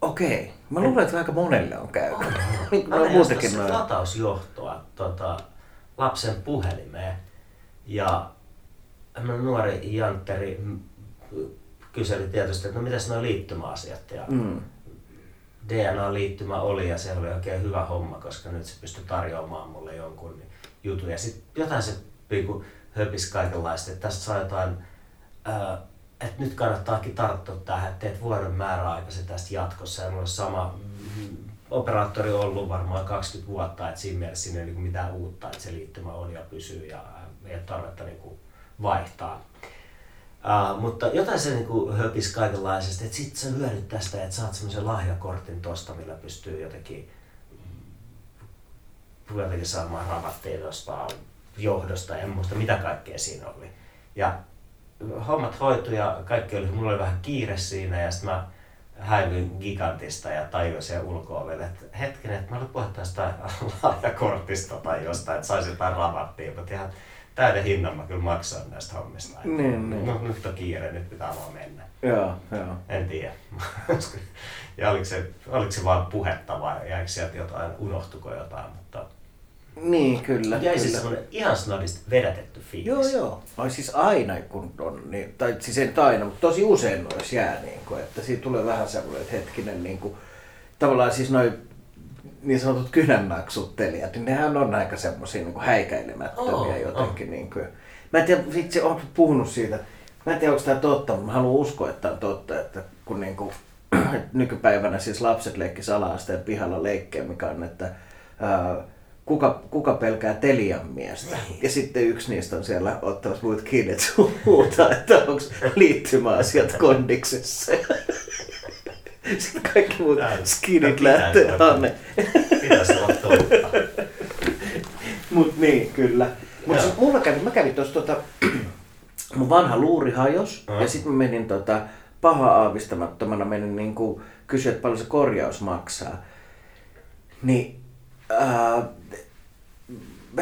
Okei, mä luulen, että aika monelle on käynyt. Oh, mä muutenkin noin. latausjohtoa tota, lapsen puhelimeen ja nuori Jantteri kyseli tietysti, että no mitäs nuo liittymäasiat ja mm. DNA-liittymä oli ja se oli oikein hyvä homma, koska nyt se pystyi tarjoamaan mulle jonkun jutun. Ja sitten jotain se niinku höpisi kaikenlaista, että tästä saa jotain, ää, että nyt kannattaakin tarttua tähän, että teet vuoden määräaikaisen tästä jatkossa. Ja mulla on sama operaattori ollut varmaan 20 vuotta, että siinä mielessä siinä ei ole mitään uutta, että se liittymä on ja pysyy ja ei ole tarvetta niin vaihtaa. Uh, mutta jotain se niinku höpisi kaikenlaisesti, että sit sä hyödyt tästä, että saat semmoisen lahjakortin tosta, millä pystyy jotenkin, jotenkin saamaan rabatteja jostain johdosta, en muista mitä kaikkea siinä oli. Ja hommat hoitui ja kaikki oli, mulla oli vähän kiire siinä ja sitten mä häivyin gigantista ja tajusin ulkoa että hetkinen, että mä olin puhua tästä lahjakortista tai jostain, että saisin jotain rabattia, mutta ihan täyden hinnan mä kyllä maksan näistä hommista. Niin, niin. No, nyt on kiire, nyt pitää vaan mennä. Joo, joo. En tiedä. ja oliko se, oliko se vaan puhetta vai jäikö sieltä jotain, unohtuko jotain, mutta... Niin, kyllä. Jäi siis semmoinen ihan snadista vedätetty fiilis. Joo, joo. Ai siis aina kun on, niin, tai siis ei aina, mutta tosi usein noissa jää, niin kuin, että siitä tulee vähän semmoinen, että hetkinen, niin kuin, tavallaan siis noin niin sanotut kynännaksuttelijat, niin nehän on aika semmoisia niin häikäilemättömiä oh, jotenkin. Oh. Niin kuin. Mä en tiedä, itse olen puhunut siitä, mä en tiedä onko tämä totta, mutta mä haluan uskoa, että on totta, että kun niin kuin, nykypäivänä siis lapset leikki ala-asteen pihalla leikkejä, mikä on, että ää, kuka, kuka pelkää Telian miestä. Niin. Ja sitten yksi niistä on siellä ottamassa muut kiinni, että huutaa, että onko liittymäasiat kondiksessa. Sitten kaikki muut skinit lähtee Hanne. Pitäisi olla Mut niin, kyllä. Mut siis mulla kävi, mä kävin tuossa tota, mun vanha luuri hajos ja sitten mä menin tota, paha aavistamattomana menin niinku kysyä, että paljon se korjaus maksaa. Niin ää,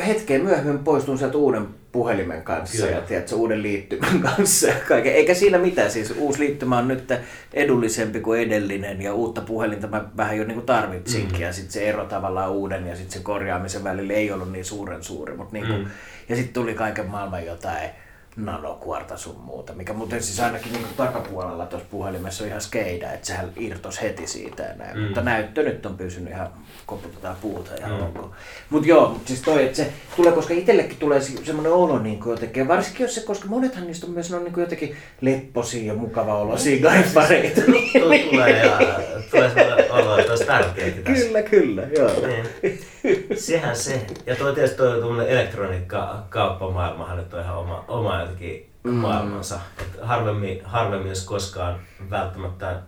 hetkeen myöhemmin poistun sieltä uuden puhelimen kanssa Kyllä. ja tiedätkö, uuden liittymän kanssa ja kaiken. Eikä siinä mitään, siis uusi liittymä on nyt edullisempi kuin edellinen ja uutta puhelinta mä vähän jo niin tarvitsinkin mm. ja sitten se ero tavallaan uuden ja sitten sen korjaamisen välillä ei ollut niin suuren suuri. Mutta niin kuin, mm. Ja sitten tuli kaiken maailman jotain nanokuorta sun muuta, mikä muuten siis ainakin niin takapuolella tuossa puhelimessa on ihan skeida, että sehän irtos heti siitä ja näin. Mm. Mutta näyttö nyt on pysynyt ihan koputetaan puuta ja mm. Mutta joo, mutta siis toi, että se tulee, koska itsellekin tulee semmoinen olo niin kuin jotenkin, varsinkin jos se, koska monethan niistä on myös on niin kuin jotenkin lepposia ja mukava mm. gaifareita. Niin, tulee ja tulee semmoinen olo, että olisi tärkeää Kyllä, kyllä, joo. Niin. Sehän se. Ja toi tietysti toi tuommoinen elektroniikka-kauppamaailmahan nyt on ihan oma, oma jotenkin mm. maailmansa. Et harvemmin, harvemmin jos koskaan välttämättä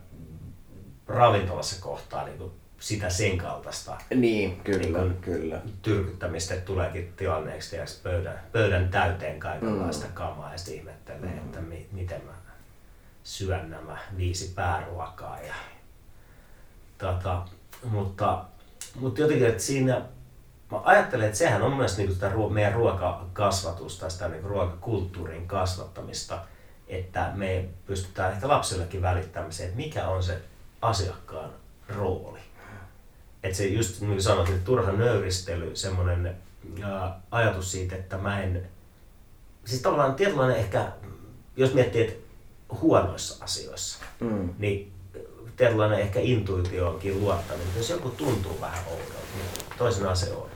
ravintolassa kohtaa niin sitä sen kaltaista niin, kyllä, niin kuin, kyllä. tyrkyttämistä, että tuleekin tilanneeksi pöydän, pöydän täyteen kaikenlaista mm. kamaa ja sitten ihmettelee, mm. että mi, miten mä syön nämä viisi pääruokaa. Ja, tota, mutta, mutta jotenkin, että siinä mä ajattelen, että sehän on myös niin sitä meidän ruokakasvatusta, sitä niin ruokakulttuurin kasvattamista, että me pystytään ehkä lapsillekin välittämään se, että mikä on se asiakkaan rooli. Että se just niin kuin sanoit, että turha nöyristely, semmoinen ajatus siitä, että mä en, siis tavallaan tietynlainen ehkä, jos miettii, että huonoissa asioissa, mm. niin tietynlainen ehkä intuitioonkin luottaminen, jos joku tuntuu vähän oudolta, niin toisenaan se on.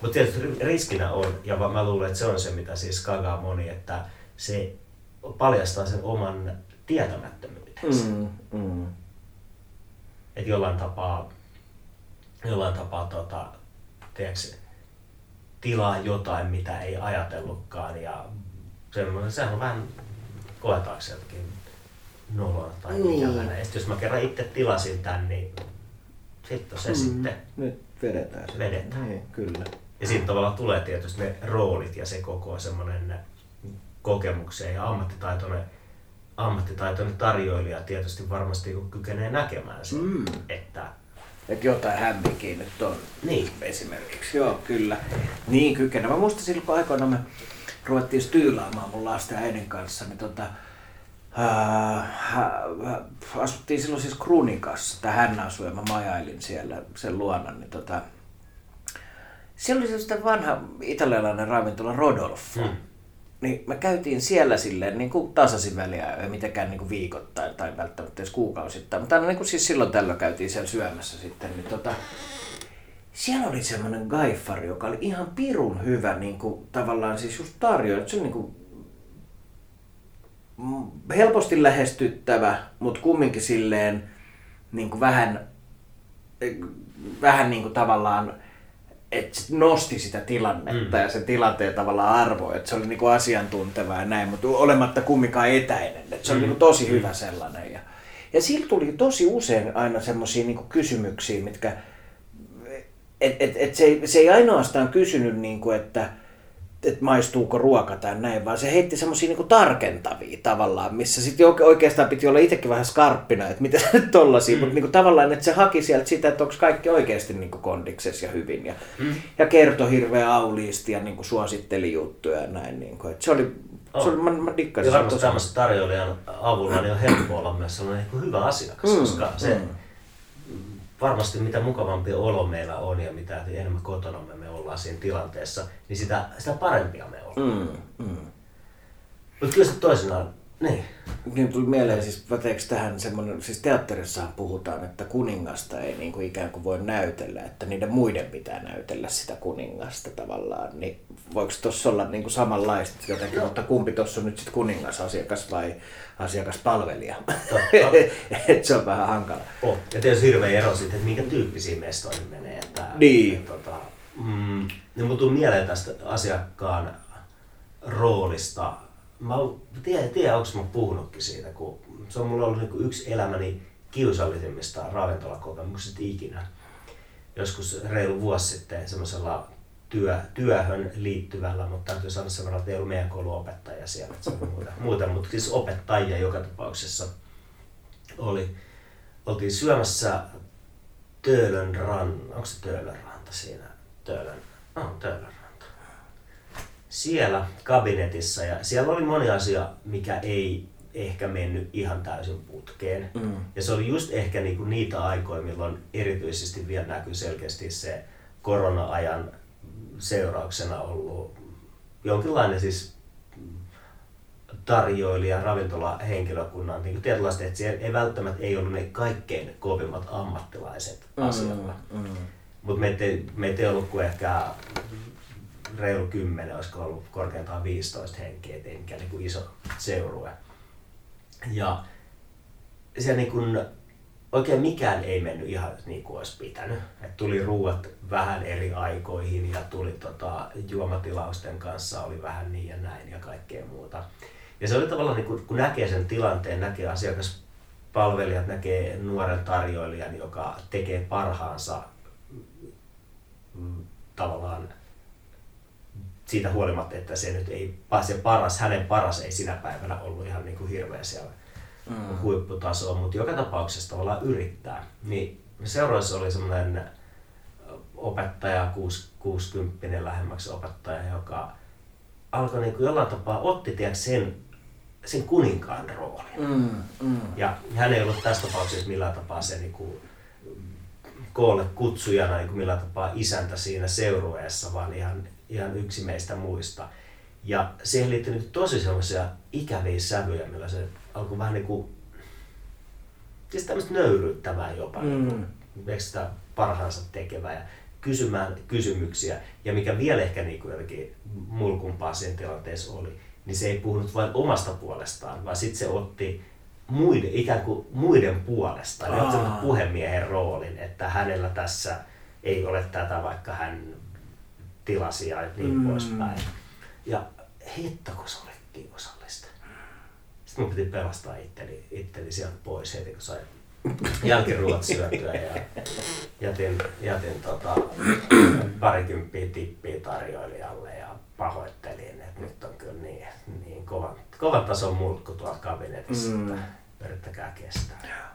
Mutta tietysti riskinä on, ja mä luulen, että se on se, mitä siis kagaa moni, että se paljastaa sen oman tietämättömyytensä. Mm, mm. Että jollain tapaa, jollain tapaa tota, tiedätkö, tilaa jotain, mitä ei ajatellutkaan. Ja semmoinen, sehän on vähän koetaakseenkin noloa tai niin. ikävänä. Ja jos mä kerran itse tilasin tän, niin sitten se mm, sitten nyt vedetään. Se. Vedetään. Niin, kyllä. Ja sitten tavallaan tulee tietysti ne roolit ja se koko semmoinen kokemukseen ja ammattitaitoinen, ammattitaitoinen tarjoilija tietysti varmasti kykenee näkemään sen, mm. että että jotain hämminkin nyt on niin. esimerkiksi. Joo, kyllä. Niin kykenee. Mä muistan silloin, kun aikoinaan me ruvettiin styylaamaan mun lasten ja äidin kanssa, niin tota, ää, asuttiin silloin siis Krunikassa, tai hän asui ja mä majailin siellä sen luona, niin tota, siellä oli se vanha italialainen ravintola Rodolfo. Hmm. Niin me käytiin siellä silleen niin kuin tasaisin väliä, ei mitenkään niin kuin viikoittain tai välttämättä edes kuukausittain, mutta aina niin kuin siis silloin tällöin käytiin siellä syömässä sitten. Niin tota, siellä oli semmoinen gaifari, joka oli ihan pirun hyvä niin kuin, tavallaan siis just tarjoa. Se oli niin kuin, helposti lähestyttävä, mutta kumminkin silleen niin kuin vähän, vähän niin kuin tavallaan että nosti sitä tilannetta mm. ja sen tilanteen tavallaan arvoa, että se oli niinku asiantunteva ja näin, mutta olematta kumminkaan etäinen, että se oli mm. niinku tosi mm. hyvä sellainen. Ja, ja sillä tuli tosi usein aina semmoisia niinku kysymyksiä, mitkä, et, et, et se, ei, se ei ainoastaan kysynyt, niinku, että että maistuuko ruoka tai näin, vaan se heitti semmoisia niinku tarkentavia tavallaan, missä sitten oikeastaan piti olla itsekin vähän skarppina, että mitä nyt tollasia, mm. mutta niinku tavallaan, että se haki sieltä sitä, että onko kaikki oikeasti niinku kondiksessa ja hyvin ja, mm. ja kertoi hirveä auliisti ja niinku suositteli juttuja ja näin. Niinku, että se oli Oh. Se oli, mä, mä dikkasin. Ja varmasti tämmöisen tarjoilijan avulla niin on helppo olla myös sellainen hyvä asiakas, mm. koska se, mm varmasti mitä mukavampi olo meillä on ja mitä enemmän kotona me ollaan siinä tilanteessa, niin sitä, sitä parempia me ollaan. Mm, mm. Mutta kyllä se toisinaan, niin. Niin tuli mieleen siis päteekö tähän semmoinen, siis teatterissahan puhutaan, että kuningasta ei niin kuin ikään kuin voi näytellä, että niiden muiden pitää näytellä sitä kuningasta tavallaan, niin voiko tuossa olla niin kuin samanlaista jotenkin, no. mutta kumpi tuossa on nyt sitten kuningasasiakas vai asiakaspalvelija? että se on vähän hankala. Oh. Ja tietysti hirveä ero sitten, että minkä tyyppisiin mestoihin menee. Että, niin. Että, tota, mm, niin mun mieleen tästä asiakkaan roolista mä tiedän, tiedän onko mä puhunutkin siitä, kun se on mulla ollut niin yksi elämäni kiusallisimmista ravintolakokemuksista ikinä. Joskus reilu vuosi sitten semmoisella työ, työhön liittyvällä, mutta täytyy sanoa sen verran, että ei ollut meidän kouluopettaja siellä. Se muuta, muuta, mutta siis opettajia joka tapauksessa oli. Oltiin syömässä Töölön ran, onko se Töölön ranta siinä? Töölön, on Töölön siellä kabinetissa ja siellä oli moni asia, mikä ei ehkä mennyt ihan täysin putkeen. Mm. Ja se oli just ehkä niinku niitä aikoja, milloin erityisesti vielä näkyy selkeästi se korona-ajan seurauksena ollut jonkinlainen siis tarjoilija, ravintolahenkilökunnan niin tietynlaista, että siellä ei välttämättä ei ollut ne kaikkein kovimmat ammattilaiset mm, asialla. Mm. Mutta meitä, meitä ei ollut kuin ehkä reilu kymmenen, olisiko ollut korkeintaan 15 henkeä, ettei mikään niin kuin iso seurue. Ja se niin kuin, oikein mikään ei mennyt ihan niin kuin olisi pitänyt. Et tuli ruuat vähän eri aikoihin ja tuli tota, juomatilausten kanssa oli vähän niin ja näin ja kaikkea muuta. Ja se oli tavallaan, niin kun, kun näkee sen tilanteen, näkee asiakaspalvelijat, näkee nuoren tarjoilijan, joka tekee parhaansa tavallaan siitä huolimatta, että se nyt ei, se paras, hänen paras ei sinä päivänä ollut ihan niin kuin hirveä siellä mm. huipputasoa, mutta joka tapauksessa tavallaan yrittää. Niin seuraavassa oli semmoinen opettaja, 60 lähemmäksi opettaja, joka alkoi niin kuin jollain tapaa, otti tiedät, sen, sen kuninkaan roolin. Mm, mm. Ja hän ei ollut tässä tapauksessa millään tapaa se niin kuin, koolle kutsujana niin kuin millään tapaa isäntä siinä seurueessa, vaan ihan, ihan yksi meistä muista. Ja siihen liittyy niin tosi sellaisia ikäviä sävyjä, millä se alkoi vähän niin kuin, siis tämmöistä nöyryyttävää jopa, mm. niin sitä parhaansa tekevää ja kysymään kysymyksiä. Ja mikä vielä ehkä niin kuin jotenkin mulkumpaa siinä tilanteessa oli, niin se ei puhunut vain omasta puolestaan, vaan sitten se otti muiden, ikään kuin muiden puolesta. Eli otti puhemiehen roolin, että hänellä tässä ei ole tätä, vaikka hän tilasi ja niin mm. poispäin. Ja hitto, kun se oli kiusallista. Sitten mun piti pelastaa itteni, itteni sieltä pois heti, kun sai jälkiruot syötyä ja jätin, jätin tota, parikymppiä tippiä tarjoilijalle ja pahoittelin, että nyt on kyllä niin, niin kovan, kovan tason mulkku tuolla kabinetissa, mm. Että yrittäkää kestää.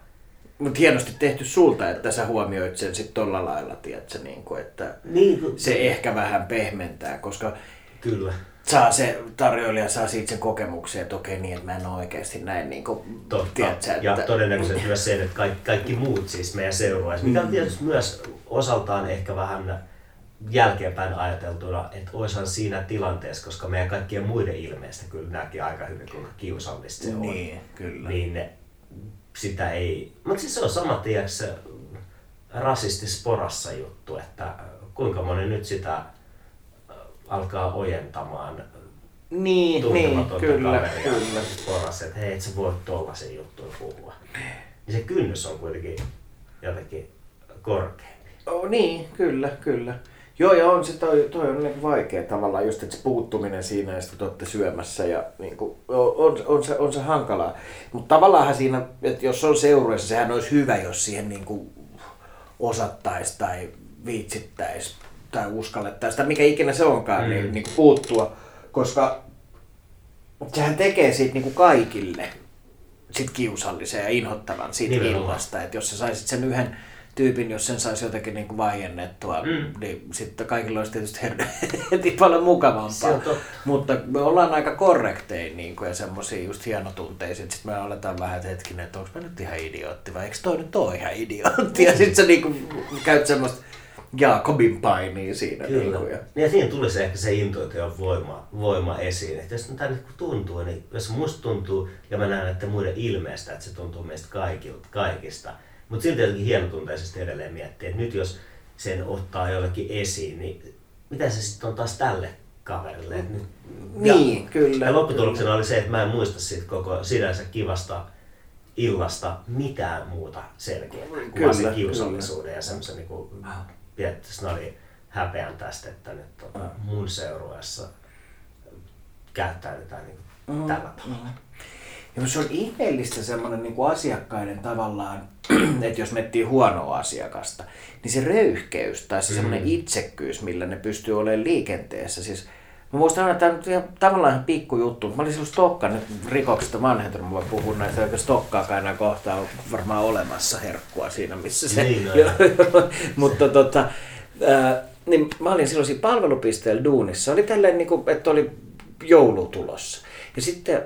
Mutta hienosti tehty sulta, että sä huomioit sen sitten tolla lailla, tiedätkö, niin kuin, että niin, se ehkä vähän pehmentää, koska Kyllä saa se tarjoilija saa siitä sen kokemuksen, että okei niin, että mä en ole oikeasti näin niin kuin, Totta. Tiedätkö, että... Ja todennäköisesti myös se, että kaikki, kaikki muut siis meidän seuraajat, mikä on mm. tietysti myös osaltaan ehkä vähän jälkeenpäin ajateltuna, että olisihan siinä tilanteessa, koska meidän kaikkien muiden ilmeistä kyllä näki aika hyvin, kuinka kiusallista se on. Niin, kyllä. Niin sitä ei... Mutta siis se on sama, tiedätkö, rasistisporassa juttu, että kuinka moni nyt sitä alkaa ojentamaan niin, niin, kyllä, kyllä. Poras, että hei, et sä voi tollasen juttuja puhua. Niin se kynnys on kuitenkin jotenkin korkeampi. Oh, niin, kyllä, kyllä. Joo, ja on se, toi, toi on niin vaikea tavallaan, just että se puuttuminen siinä, ja sitten olette syömässä, ja niin kuin, on, on, se, on se hankalaa. Mutta tavallaan siinä, että jos on seurueessa, sehän olisi hyvä, jos siihen niin kuin osattaisi tai viitsittäisi tai uskallettaisiin, tai mikä ikinä se onkaan, mm. niin, niin kuin puuttua, koska sehän tekee siitä niin kuin kaikille sit kiusallisen ja inhottavan siitä Nimenomaan. illasta, että jos sä saisit sen yhden tyypin, jos sen saisi jotenkin niin kuin vaiennettua, mm. niin sitten kaikilla olisi tietysti heti paljon mukavampaa. Mutta me ollaan aika korrekteja niin kuin, ja semmoisia just hienotunteisia. Sitten me aletaan vähän, että hetkinen, että onko mä nyt ihan idiootti vai eikö toi nyt ole ihan idiootti? Ja sitten sä niin kuin, käyt semmoista Jaakobin painii siinä. Kyllä. Niin, kuin, ja... ja siinä tuli se ehkä se intuition voima, voima esiin. Että jos tämä niin tuntuu, niin jos musta tuntuu, ja mä näen että muiden ilmeestä, että se tuntuu meistä kaikilta, kaikista. Mutta silti jotenkin hienotunteisesti edelleen miettiä, että nyt jos sen ottaa jollekin esiin, niin mitä se sitten on taas tälle kaverille? Että nyt, niin, ja, kyllä. Ja lopputuloksena kyllä. oli se, että mä en muista siitä koko sinänsä kivasta illasta mitään muuta selkeää kuin se kiusallisuuden kyllä. ja semmoisen niin kuin, oli häpeän tästä, että nyt tota, mun seurueessa käyttäydytään niin kuin mm, tällä tavalla. Mm. Ja se on ihmeellistä semmoinen niin kuin asiakkaiden tavallaan, että jos miettii huonoa asiakasta, niin se röyhkeys tai se mm. semmoinen itsekkyys, millä ne pystyy olemaan liikenteessä. Siis Mä muistan aina, että tämä on tavallaan ihan pikkujuttu. Mä olin silloin Stokka nyt rikoksesta vanhentunut. Mä puhun näistä, että Stokkaakaan enää kohtaa on varmaan olemassa herkkua siinä, missä se... Niin, Mutta tota, äh, niin mä olin silloin siinä palvelupisteellä duunissa. Oli tälleen, niin kuin, että oli joulu tulossa. Ja sitten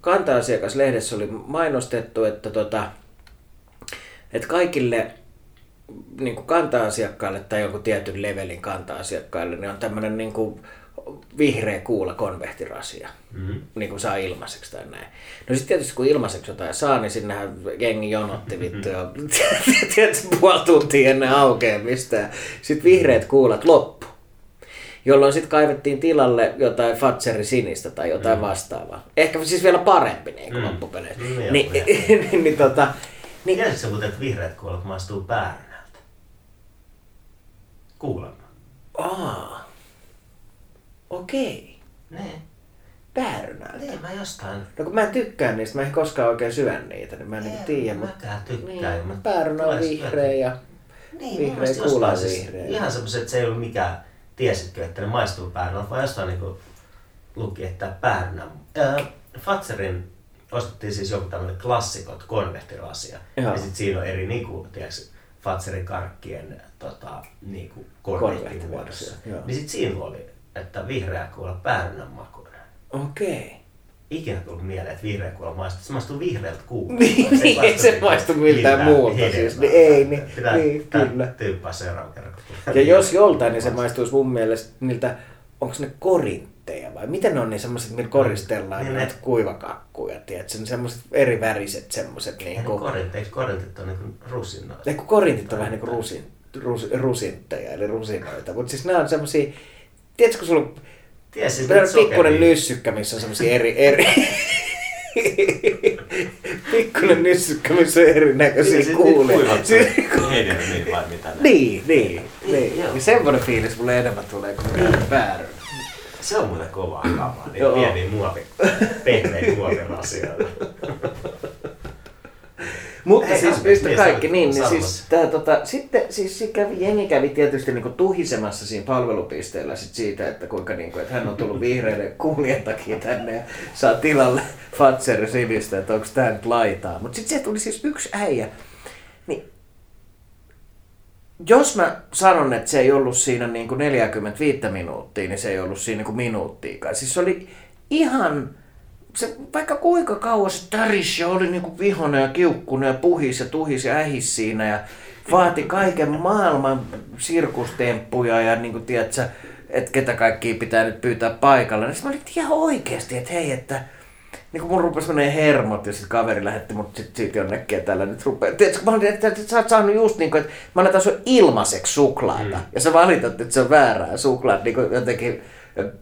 kanta-asiakaslehdessä oli mainostettu, että, tota, että kaikille niin kuin kanta-asiakkaille tai jonkun tietyn levelin kanta-asiakkaille niin on tämmöinen niin kuin vihreä kuula konvehtirasia, mm-hmm. niin kuin saa ilmaiseksi tai näin. No sitten tietysti kun ilmaiseksi jotain saa, niin sinnehän jengi jonotti vittu jo tietysti puoli tuntia ennen aukeamista. Sitten vihreät kuulat loppu. Jolloin sitten kaivettiin tilalle jotain Fatseri sinistä tai jotain mm. vastaavaa. Ehkä siis vielä parempi niin kuin mm. loppupeleissä. Mm, niin, niin, niin, tota, Niin. Tiesitkö muuten, että vihreät kuolet maistuu päärynältä? Kuulemma. Aa. Okei. Niin. Päärynältä. Niin, mä jostain... No kun mä en tykkää niistä, mä en koskaan oikein syön niitä, niin mä en niinku tiedä. Mutta... Mäkään tykkään. Niin, mutta päärynä on vihreä ja niin, vihreä kuula vihreä. Siis ihan semmoiset, että se ei ollut mikään, tiesitkö, että ne maistuu päärynältä, vaan jostain niinku luki, että päärynä. Äh, Fatserin ostettiin siis joku tämmöinen klassikot konvehtirasia. Ja sitten siinä on eri niinku, tiedätkö, Fatserin karkkien tota, niinku konvehtimuodossa. Niin sitten siinä oli, että vihreä kuulla päärynän makuinen. Okei. Okay. Ikinä tullut mieleen, että vihreä kuulla maistuu. Se maistuu vihreältä kuulta. niin, se ei se maistu miltään muulta. Siis, niin, ei, niin, Pitää niin kyllä. tyyppää seuraavan kerran. Ja jos joltain, niin se maistuisi mun mielestä niiltä, onko ne korintteja vai miten ne on niin semmoiset, millä koristellaan niin näitä kuivakakkuja, tiedätkö? Ne semmoiset eri väriset semmoiset. Niin kuin... Korintit, eikö korintit on niin kuin rusinoita? Eikö korintit on vähän niin kuin rusin, rus, rusintteja, eli rusinoita. Mutta siis nämä on semmoisia, tiedätkö sulla on Tiesin, pikkuinen nyssykkä, missä on semmoisia eri, eri, Pikkuinen nyssykkä, missä on erinäköisiä Siis kuulia. Siis niin mitä ne? Niin, niin, niin. niin semmoinen fiilis mulle enemmän tulee kuin mikään väärä. Se on muuten kovaa kamaa, niin pieniä muovi, pehmeitä muovirasioita. Mutta Hei, siis yhtä niin kaikki, niin, niin siis, tää, tota, sitten siis kävi, jengi kävi tietysti niinku tuhisemassa siinä palvelupisteellä sit siitä, että kuinka niinku, että hän on tullut vihreiden kuulien takia tänne ja saa tilalle Fatser Sinistä, että onko tämä nyt laitaa. Mutta sitten se tuli siis yksi äijä, niin jos mä sanon, että se ei ollut siinä niin kuin 45 minuuttia, niin se ei ollut siinä niin kuin minuuttiikaan. Siis se oli ihan se vaikka kuinka kauan se tärisi ja oli niinku vihonen ja kiukkunen ja puhis ja tuhis ja ähis siinä ja vaati kaiken maailman sirkustemppuja ja niinku tiedätkö, että ketä kaikkia pitää nyt pyytää paikalle. Niin mä olin ihan oikeasti, että hei, että niin kun mun rupesi menee hermot ja sitten kaveri lähetti mut sit siitä jonnekin ja tällä nyt rupeaa. Tiedätkö, mä olin, että, että, sä oot saanut just niin kuin, että mä annetaan sun ilmaiseksi suklaata. Mm. Ja sä valitat, että se on väärää suklaata, niin kuin jotenkin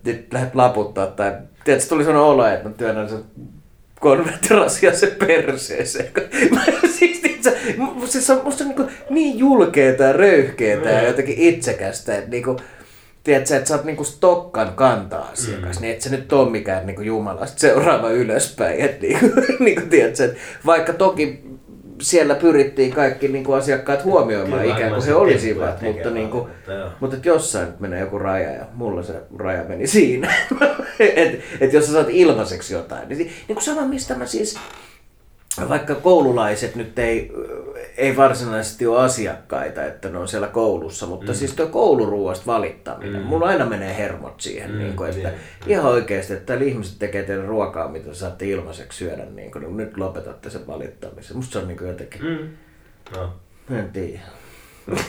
nyt lähdet laputtaa tai tiedätkö, tuli sellainen olo, että mä työnnän sen konvertirasia se perseeseen. siis, tiedätkö, siis on, musta on niin, niin julkeeta ja röyhkeetä ja jotenkin itsekästä, että niin kuin, tiedätkö, että sä oot niinku Stokkan kanta-asiakas, mm. niin et sä nyt ole mikään niinku Jumalasta seuraava ylöspäin. Et niinku, niinku, tiedätkö, että vaikka toki siellä pyrittiin kaikki niin kuin asiakkaat huomioimaan Kyllä, ikään kuin he olisivat, mutta, niin kuin, mutta että jossain menee joku raja ja mulla se raja meni siinä. että et jos sä saat ilmaiseksi jotain, niin, niin kuin sama mistä mä siis vaikka koululaiset nyt ei, ei varsinaisesti ole asiakkaita, että ne on siellä koulussa, mutta mm. siis tuo kouluruuasta valittaminen, mm. mulla aina menee hermot siihen, mm, niin kuin, että niin. ihan oikeasti, että täällä ihmiset tekee teille ruokaa, mitä saatte ilmaiseksi syödä, niin kuin, niin nyt lopetatte sen valittamisen. Musta se on niin kuin jotenkin, mm. no. en tiedä.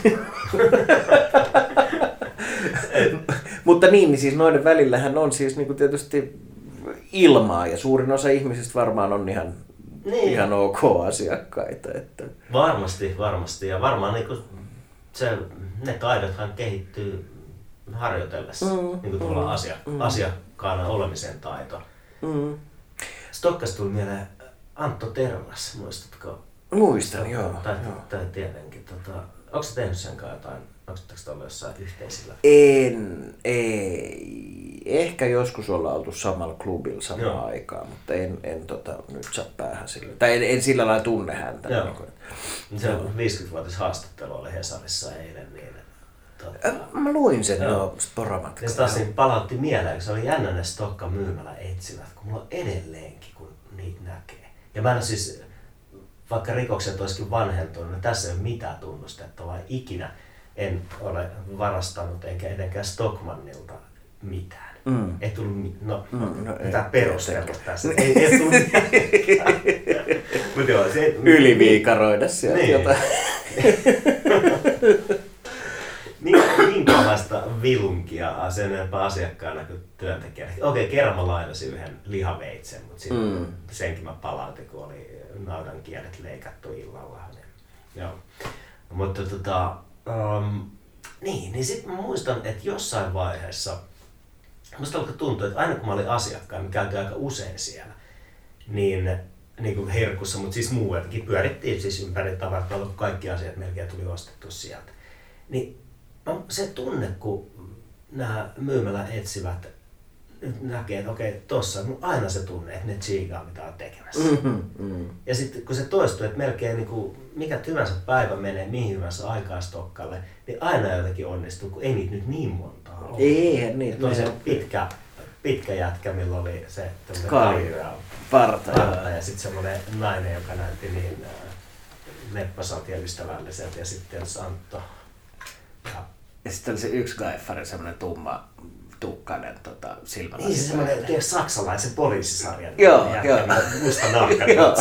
mutta niin, niin siis noiden välillähän on siis niin kuin tietysti ilmaa ja suurin osa ihmisistä varmaan on ihan niin. ihan ok asiakkaita. Että... Varmasti, varmasti. Ja varmaan niin kuin se, ne taidothan kehittyy harjoitellessa, mm, niin kuin tuolla mm, asia, mm. asiakkaana olemisen taito. Mm. Stokkas tuli mieleen Antto Tervas, muistatko? Muistan, joo. Tai, joo. tai tietenkin. Tota, onko se tehnyt sen kanssa jotain Onko ollut jossain yhteisillä? En, ei. Ehkä joskus ollaan oltu samalla klubilla samaan Joo. aikaan, mutta en, en tota, nyt saa päähän sillä. Tai en, en sillä lailla tunne häntä. Joo. Niin se on 50-vuotis haastattelu oli Hesarissa eilen. Niin, tota, Mä luin sen joo, jo sporamatkalla. Ja taas niin palautti mieleen, kun se oli jännä ne Stokka myymällä etsivät, kun mulla on edelleenkin, kun niitä näkee. Ja mä en siis, vaikka rikokset olisikin vanhentunut, niin tässä ei ole mitään tunnustettavaa ikinä en ole varastanut enkä etenkään Stockmannilta mitään. Mm. Ei tullut, no, mm, no mitä perustella tässä. Ei, ei tullut Mutta joo, se... Yliviikaroida sieltä niin. jotain. niin, minkälaista vilunkia sen enempää asiakkaana kuin työntekijänä. Okei, kerran mä lainasin yhden lihaveitsen, mutta mm. senkin mä palautin, kun oli naudan kielet leikattu illalla. Niin, joo. Mutta tota, Um, niin, niin sitten mä muistan, että jossain vaiheessa, musta alkoi tuntua, että aina kun mä olin asiakkaan, me käytiin aika usein siellä, niin niin kuin herkussa, mutta siis muutenkin pyörittiin siis ympäri tavarat, kaikki asiat melkein tuli ostettu sieltä. Niin no, se tunne, kun nämä myymälä etsivät nyt näkee, että okei, tossa on aina se tunne, että ne tsiikaa mitä on tekemässä. Mm-hmm, mm. Ja sitten kun se toistuu, että melkein niin kuin, mikä hyvänsä päivä menee mihin hyvänsä aikaa stokkalle, niin aina jotenkin onnistuu, kun ei niitä nyt niin montaa ole. Eihän niitä. No se pitkä, pitkä jätkä, millä oli se kalja, parta, parta ja sitten semmoinen nainen, joka näytti niin äh, leppäsalta ja ystävälliseltä ja sitten Santto. Ja, ja sitten oli se yksi gaifari, semmoinen tumma tukkainen tota, silmälasi. Niin se semmoinen tiedä, saksalaisen poliisisarjan. Joo, joo. Musta nahka. joo,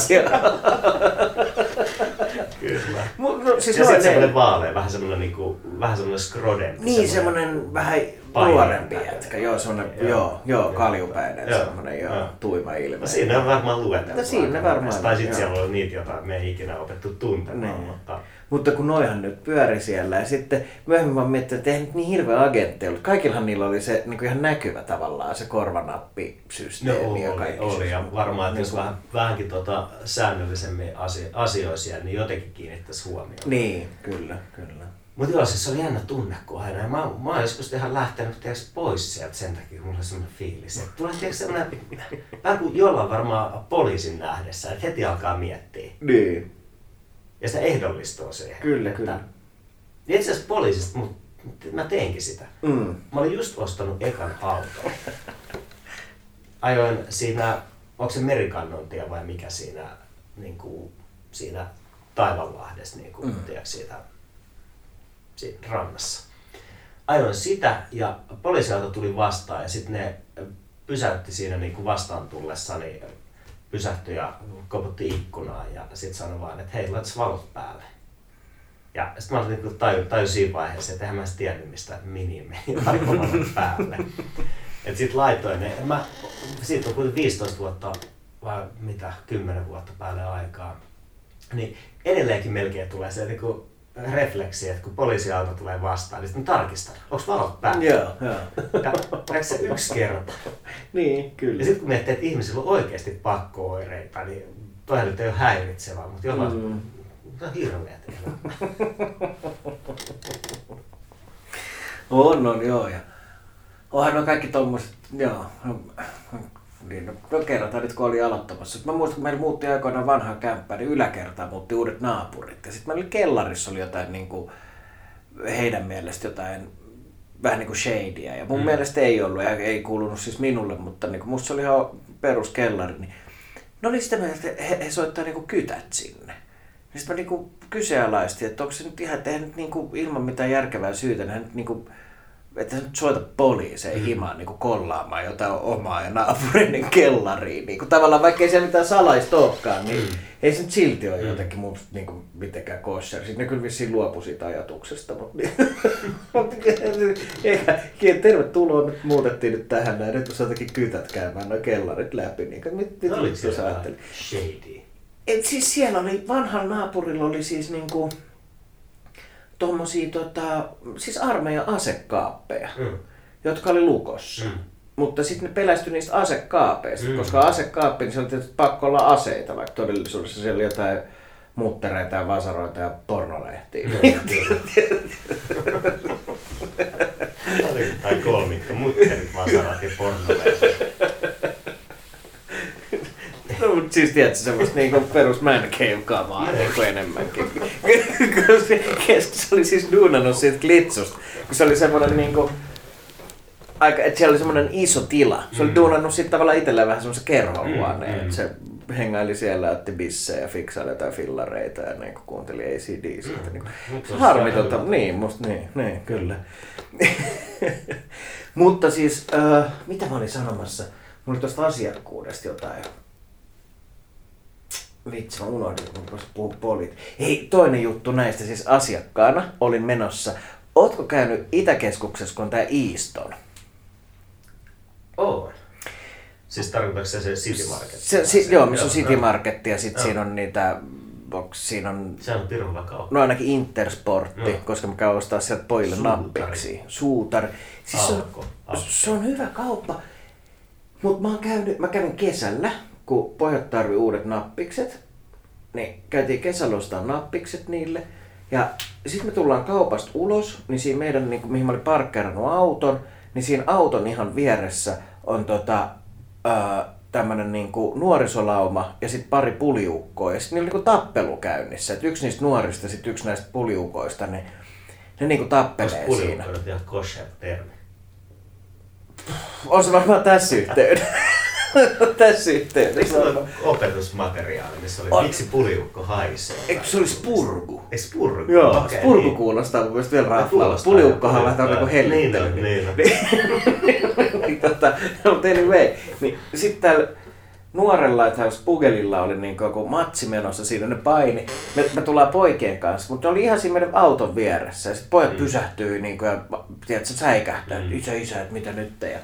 Kyllä. No, siis ja sitten semmoinen vaalea, vähän semmoinen, niinku, vähän semmoinen skrodempi. Niin, semmoinen vähän nuorempi jätkä. Joo, semmoinen, joo, joo, joo kaljupäinen, joo, semmoinen, joo, joo, tuima ilme. No, siinä on varmaan lueteltu. No, siinä varmaan. Tai sitten siellä on niitä, joita me ei ikinä opettu tuntemaan, niin. mutta mutta kun noihan nyt pyöri siellä ja sitten myöhemmin mä miettin, että eihän nyt niin hirveä agentti ollut. Kaikillahan niillä oli se niin kuin ihan näkyvä tavallaan se korvanappisysteemi no, ja kaikki. Oli, oli ja varmaan, että jos vähän, vähänkin tota, säännöllisemmin asioisia, niin jotenkin kiinnittäisi huomioon. Niin, kyllä, kyllä. Mutta joo, siis se oli jännä tunne, kun aina. mä, mä oon joskus ihan lähtenyt tiiäks, pois sieltä sen takia, kun mulla oli sellainen fiilis. Että tulee tiiäks, sellainen, vähän kuin jollain varmaan poliisin nähdessä, että heti alkaa miettiä. Niin ja sitä ehdollistuu siihen. Kyllä, että, kyllä. Itse asiassa poliisista, mutta mä teinkin sitä. Mm. Mä olin just ostanut ekan auton. Ajoin siinä, onko se merikannontia vai mikä siinä, niin kuin, siinä Taivanlahdessa, niin kuin, mm. tiedätkö, siitä, rannassa. Ajoin sitä ja poliisiauto tuli vastaan ja sitten ne pysäytti siinä niin kuin vastaan tullessani pysähtyi ja koputti ikkunaa ja sitten sanoi vaan, että hei, laitas valot päälle. Ja sitten mä olin niin taju, taju siinä vaiheessa, että eihän mä tiennyt mistä mini meni valot päälle. Et sit laitoin ne. Mä, siitä on kuitenkin 15 vuotta vai mitä, 10 vuotta päälle aikaa. Niin edelleenkin melkein tulee se niin kuin refleksi, että kun poliisiauto tulee vastaan, niin sitten tarkistan, onko valot päällä. Joo, joo. Ja se yksi kerta. niin, kyllä. Ja sitten kun miettii, että ihmisillä on oikeasti pakko-oireita, niin toihan nyt ei ole häiritsevää, mutta jollain mm. on hirveät On, on, joo. Ja onhan on kaikki tommoset, joo. Niin, no, no kerrotaan nyt kun oli aloittamassa. Mä muistan, kun meillä muutti aikoinaan vanhaa kämppää, niin yläkertaan muutti uudet naapurit. Ja sitten meillä oli kellarissa oli jotain niin kuin, heidän mielestä jotain vähän niin kuin shadyä. Ja mun mm. mielestä ei ollut, ja ei kuulunut siis minulle, mutta niin kuin musta se oli ihan peruskellari. Niin no niin sitä mieltä, että he, he soittaa niin kuin kytät sinne. Ja sitten mä niin kuin kyseenalaistin, että onko se nyt ihan, että nyt niin kuin ilman mitään järkevää syytä, niin nyt niin kuin että nyt soita poliiseen mm. himaan niin kuin kollaamaan jotain omaa ja naapurin kellariin. Niin kuin, tavallaan vaikka ei siellä mitään salaista olekaan, niin mm. ei se nyt silti ole mm. jotenkin musta niin kuin, mitenkään kosher. Sitten ne kyllä vissiin luopu siitä ajatuksesta. Mutta niin, eikä, tervetuloa, nyt muutettiin nyt tähän näin. Nyt on jotenkin kytät käymään noin kellarit läpi. Niin, mit, mit, no, mit, Shady. Et siis siellä oli, vanhalla naapurilla oli siis niinku, tuommoisia tota, siis armeijan asekaappeja, mm. jotka oli lukossa. Mm. Mutta sitten ne pelästyi niistä asekaapeista, mm. koska asekaappi, niin se oli tietysti pakko olla aseita, vaikka todellisuudessa siellä oli jotain muttereita ja vasaroita ja pornolehtiä. tai kolmikko, mutterit, vasarat ja pornolehtiä. No, mutta siis tiedätkö, semmoista niinku perus man cave kamaa niinku enemmänkin. se oli siis duunannut siitä glitsusta, kun se oli semmoinen niinku, aika, että siellä oli semmoinen iso tila. Se oli mm. duunannut sitten tavallaan itselleen vähän semmoisen kerhohuoneen, mm, mm. se hengaili siellä, otti bissejä ja fiksaili jotain fillareita ja niin kuunteli ACD siitä. Niin kuin, harmi tota, niin, musta niin, niin kyllä. Mutta siis, äh, mitä mä olin sanomassa? Mulla oli tuosta asiakkuudesta jotain. Vitsi, mä unohdin, kun puhua polit. Hei, toinen juttu näistä, siis asiakkaana olin menossa. Ootko käynyt Itäkeskuksessa, kun tää Easton? Oon. Siis tarkoitatko se se City Market? Se, si, joo, missä on City Market ja sitten siinä on niitä Box, siinä on... Se on pirun No ainakin Intersportti, no. koska mä käyn ostaa sieltä pojille nappiksi. Suutar. Siis Alko. se, on, se on hyvä kauppa. Mutta mä, oon käynyt, mä kävin kesällä kun pojat tarvii uudet nappikset, niin käytiin kesällä ostaa nappikset niille. Ja sitten me tullaan kaupasta ulos, niin siinä meidän, niin kuin, mihin mä olin parkkeerannut auton, niin siinä auton ihan vieressä on tota, ää, tämmönen niin kuin nuorisolauma ja sitten pari puliukkoa. Ja sitten niillä oli niin kuin tappelu käynnissä. Et yksi niistä nuorista ja sitten yksi näistä puliukoista, niin ne niin kuin tappelee Onko siinä. puliukko ihan kosher termi? On se varmaan tässä yhteydessä. tässä yhteydessä. Eikö se opetusmateriaali, missä oli On. miksi puliukko haisee? Eikö se olisi purgu? Ei spurgu? Joo, okay, purku niin. kuulostaa mun mielestä vielä raflalla. Kuulostaa Puliukkohan vähän niinku puliukkaa. hellittely. Niin on, niin on. niin, tota, no, mutta anyway, niin sitten täällä nuorella, että jos Pugelilla oli niin joku matsi menossa siinä, ne paini. Me, me tullaan poikien kanssa, mutta ne oli ihan siinä meidän auton vieressä. Ja sitten pojat mm. pysähtyi niin kuin, ja tiedätkö, säikähtää, mm. isä, isä, että mitä nyt. Ja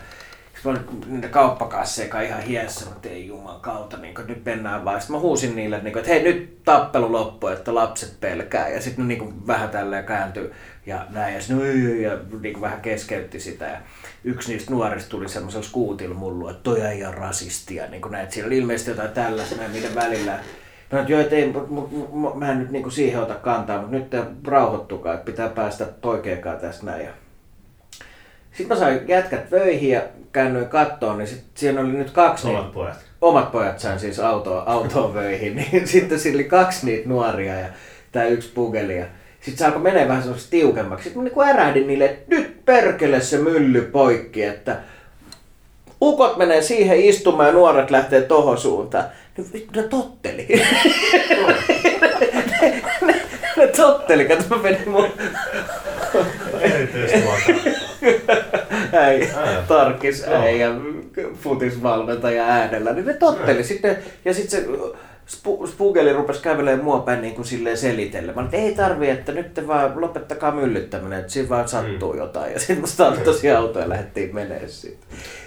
sitten mä olin niitä kauppakasseja ihan hiessä, mutta ei juman kautta, niin nyt mennään vaan. Sitten mä huusin niille, että, niin kuin, että hei nyt tappelu loppu, että lapset pelkää. Ja sitten ne niin vähän tälleen kääntyi ja näin. Ja sitten ja niin vähän keskeytti sitä. Ja yksi niistä nuorista tuli semmoisella skuutilla mullu, että toi ei ole rasistia. Niin kuin näin, siellä oli ilmeisesti jotain tällaista niiden välillä. No, että joo, ei, mä en nyt niinku siihen ota kantaa, mutta nyt rauhoittukaa, että pitää päästä poikeenkaan tästä näin. Ja sitten mä sain jätkät vöihin ja käännyin kattoon, niin sit siinä oli nyt kaksi Omat niitä- pojat. omat pojat sain siis autoa, autoon vöihin, niin sitten siinä oli kaksi niitä nuoria ja tämä yksi pugeli. Ja sitten se alkoi menee vähän semmoisesti tiukemmaksi. Sitten mä niinku ärähdin niille, että nyt perkele se mylly poikki, että ukot menee siihen istumaan ja nuoret lähtee tohon suuntaan. Ne, vittu, ne totteli. ne, ne, ne totteli, kato mä menin mun. äijä, tarkis äijä, futisvalmentaja äänellä, niin ne totteli sitten, ja sitten se spu, Spugeli rupesi kävelemään mua päin niin kuin silleen selittelemään, että ei tarvi, että nyt te vaan lopettakaa myllyttäminen, että siinä vaan sattuu mm. jotain. Ja sitten musta tosiaan auto ja lähdettiin menee siitä.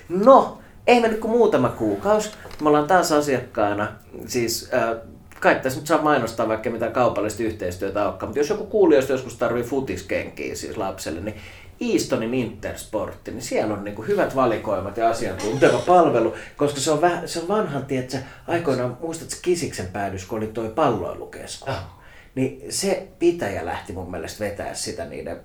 No, ei mennyt kuin muutama kuukausi. Me ollaan taas asiakkaana, siis äh, kai tässä nyt saa mainostaa vaikka mitä kaupallista yhteistyötä olekaan, mutta jos joku kuulijoista joskus tarvii futiskenkiä siis lapselle, niin Eastonin Intersportti, niin siellä on niinku hyvät valikoimat ja asiantunteva palvelu, koska se on, vähän, se on vanhan, tiedätkö, aikoinaan, muistatko Kisiksen päädys, kun oli toi palloilukeskus, Ah. niin se pitäjä lähti mun mielestä vetää sitä niiden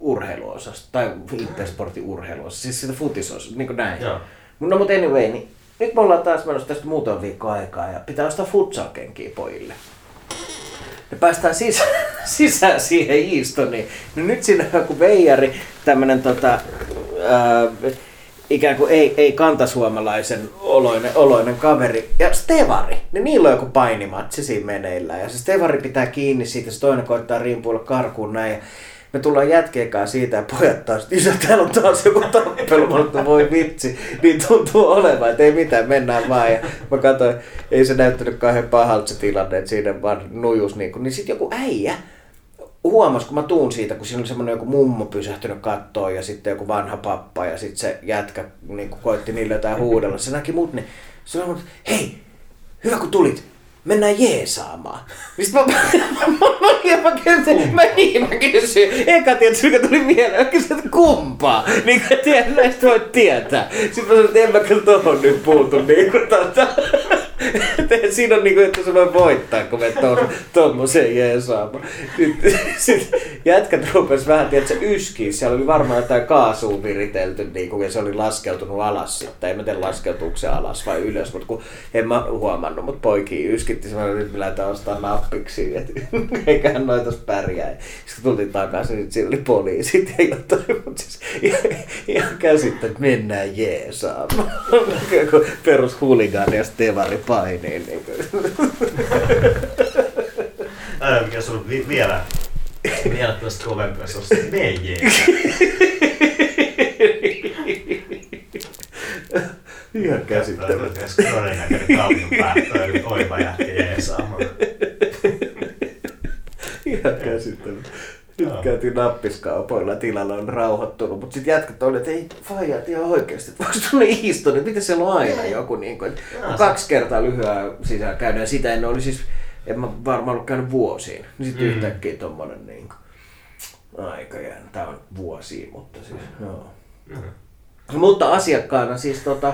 urheiluosasta, tai Intersportin urheiluosasta, siis sitä futisosasta, niin kuin näin. Joo. No mutta anyway, niin nyt me ollaan taas menossa tästä muutama viikko aikaa ja pitää ostaa futsalkenkiä pojille. Me päästään sisään, sisään siihen Eastoniin. No nyt siinä on joku veijari, tämmönen tota, ää, ikään kuin ei, ei kantasuomalaisen oloinen, oloinen kaveri. Ja Stevari, niin niillä on joku painimatsi siinä meneillään. Ja se Stevari pitää kiinni siitä, se toinen koittaa rimpuilla karkuun näin. Ja me tullaan jätkeen kanssa siitä ja pojat taas, isä täällä on taas joku tappelu, sanoin, voi vitsi, niin tuntuu olevan, että ei mitään, mennään vaan. Ja mä katsoin, ei se näyttänyt kauhean pahalta se tilanne, että siinä vaan nujus niin, niin sitten joku äijä, huomasi, kun mä tuun siitä, kun siinä oli semmoinen joku mummo pysähtynyt kattoon ja sitten joku vanha pappa ja sitten se jätkä niin kuin koitti niille jotain huudella. Se näki mut, niin se sanoi, hei, hyvä kun tulit, mennään jeesaamaan. Niin sit mä, mä, mä, mä, mä, kysyin, mä, niin, mä kysyin, eka tietysti, mikä tuli mieleen, mä kysyin, että kumpaa. Niin kuin tiedän, näistä voit tietää. Sitten mä sanoin, että en mä kyllä tohon nyt puutu. Niin kuin, tota, siinä on niin kuin, että se voi voittaa, kun me to, tommoseen jeesaamaan. Sitten sit jätkät rupes vähän, tiedätkö, yskiä. Siellä oli varmaan jotain kaasua viritelty, niin kuin, ja se oli laskeutunut alas sitten. En mä tiedä laskeutuuko se alas vai ylös, mutta kun en mä huomannut, mutta poikia yskitti, se että nyt me lähdetään ostaa nappiksi, että eiköhän noita pärjää. Sitten tultiin takaisin, niin siellä oli poliisit ja mutta siis ihan, käsittää, että mennään jeesaamaan. Perus huligaani ja stevari painii. Niin. Ää, mikä sulla vi- vielä, vielä tästä kovempi, jos on se meijee. Ihan käsittämätöntä. Jos todennäköinen kauniin päättö, eli oiva jätkä jeesaamaan. Ihan käsittämätöntä. Nyt käytiin nappiskaupoilla, tilalla on rauhoittunut, mutta sitten jätkät oli, että ei faijat ihan oikeasti, että voiko tuonne Easton, että miten siellä on aina joku, niin kuin, kaksi kertaa lyhyen sisään ja sitä ennen oli siis, en mä varmaan ollut käynyt vuosiin, niin sitten Mm. yhtäkkiä tommonen niin kuin, aika jännä, tää on vuosia, mutta siis, joo. Mm. Mutta asiakkaana siis tota,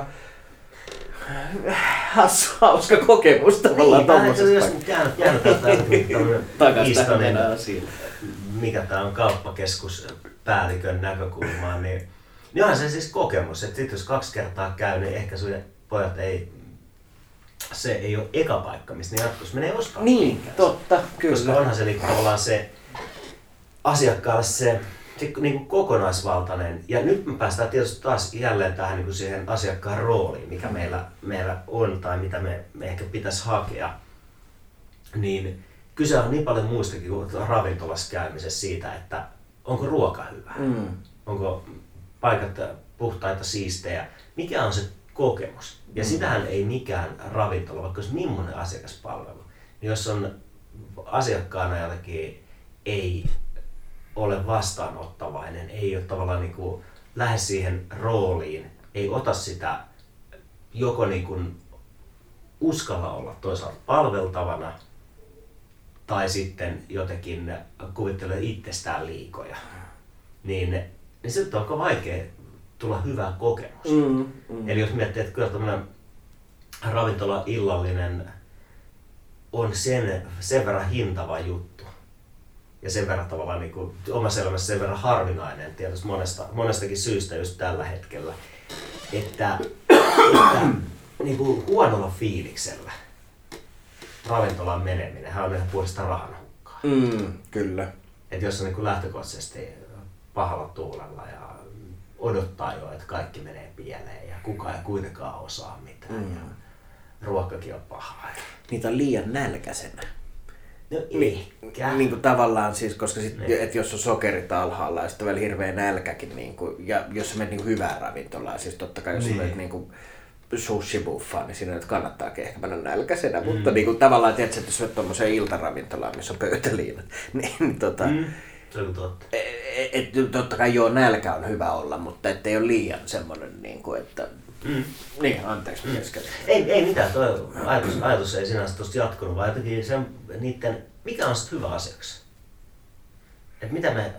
hassu, hauska kokemus tavallaan Niin, tommosesta. käyn- käännetään tämmöinen Takas tähän historian, meidän asiaan. mikä tämä on kauppakeskuspäällikön näkökulmaan, niin, niin onhan se siis kokemus, että sit jos kaksi kertaa käy, niin ehkä sun pojat ei, se ei ole eka paikka, mistä ne jatkossa menee ostaa Niin, totta, Koska kyllä. onhan se niin tavallaan se asiakkaalle se niin kuin kokonaisvaltainen. Ja nyt me päästään tietysti taas jälleen tähän niin kuin siihen asiakkaan rooliin, mikä meillä, meillä on tai mitä me, me ehkä pitäisi hakea. Niin kyse on niin paljon muistakin kuin ravintolassa käymisessä siitä, että onko ruoka hyvä, Mm. onko paikat puhtaita, siistejä, mikä on se kokemus. Ja Mm. sitähän ei mikään ravintola, vaikka olisi millainen asiakaspalvelu, niin jos on asiakkaana jotenkin ei ole vastaanottavainen, ei ole tavallaan niin kuin lähde siihen rooliin, ei ota sitä joko niin kuin uskalla olla toisaalta palveltavana tai sitten jotenkin kuvittelee itsestään liikoja, niin, niin sitten on aika vaikea tulla hyvä kokemus. Mm, mm. Eli jos miettii, että kyllä tämmöinen ravintola illallinen on sen, sen verran hintava juttu ja sen verran tavallaan niin kuin, omassa elämässä sen verran harvinainen tietysti monesta, monestakin syystä just tällä hetkellä, että, että niin kuin huonolla fiiliksellä ravintolaan meneminen on ihan puolesta rahan hukkaa. Mm, kyllä. Että jos on niin kuin lähtökohtaisesti pahalla tuulella ja odottaa jo, että kaikki menee pieleen ja kukaan ei kuitenkaan osaa mitään mm. ja ruokakin on pahaa. Niitä on liian nälkäisenä. No Niin, eikä. niin kuin tavallaan siis, koska sit, Niin. et jos on sokerit alhaalla ja sitten vielä hirveä nälkäkin, niin kuin, ja jos sä menet niin hyvään ravintolaan, siis totta kai jos Niin. menet niin kuin sushi-buffaan, niin siinä nyt kannattaakin ehkä mennä nälkäisenä, mm. mutta niin kuin, tavallaan tiedätkö, että jos menet tuommoiseen iltaravintolaan, missä on pöytäliinat, niin, niin tota, mm. Mm. Se on totta. et, et, totta kai joo, nälkä on hyvä olla, mutta ettei ole liian semmoinen, niin kuin, että... Mm. Niin, anteeksi, mm. Ei, ei mitään, tuo ajatus, ajatus ei sinänsä tuosta jatkunut, vaan jotenkin sen, niiden, mikä on sitten hyvä asiakas? Et mitä, me,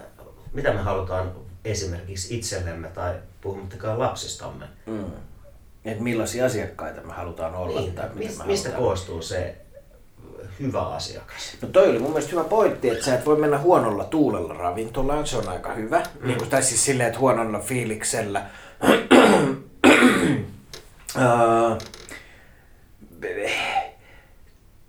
mitä me halutaan esimerkiksi itsellemme tai puhumattakaan lapsistamme, Mm. Että millaisia asiakkaita me halutaan olla niin, tai miten mistä, koostuu se hyvä asiakas? No toi oli mun mielestä hyvä pointti, että sä et voi mennä huonolla tuulella ravintolaan, se on aika hyvä. Mm. Niin kuin, tai siis silleen, että huonolla fiiliksellä.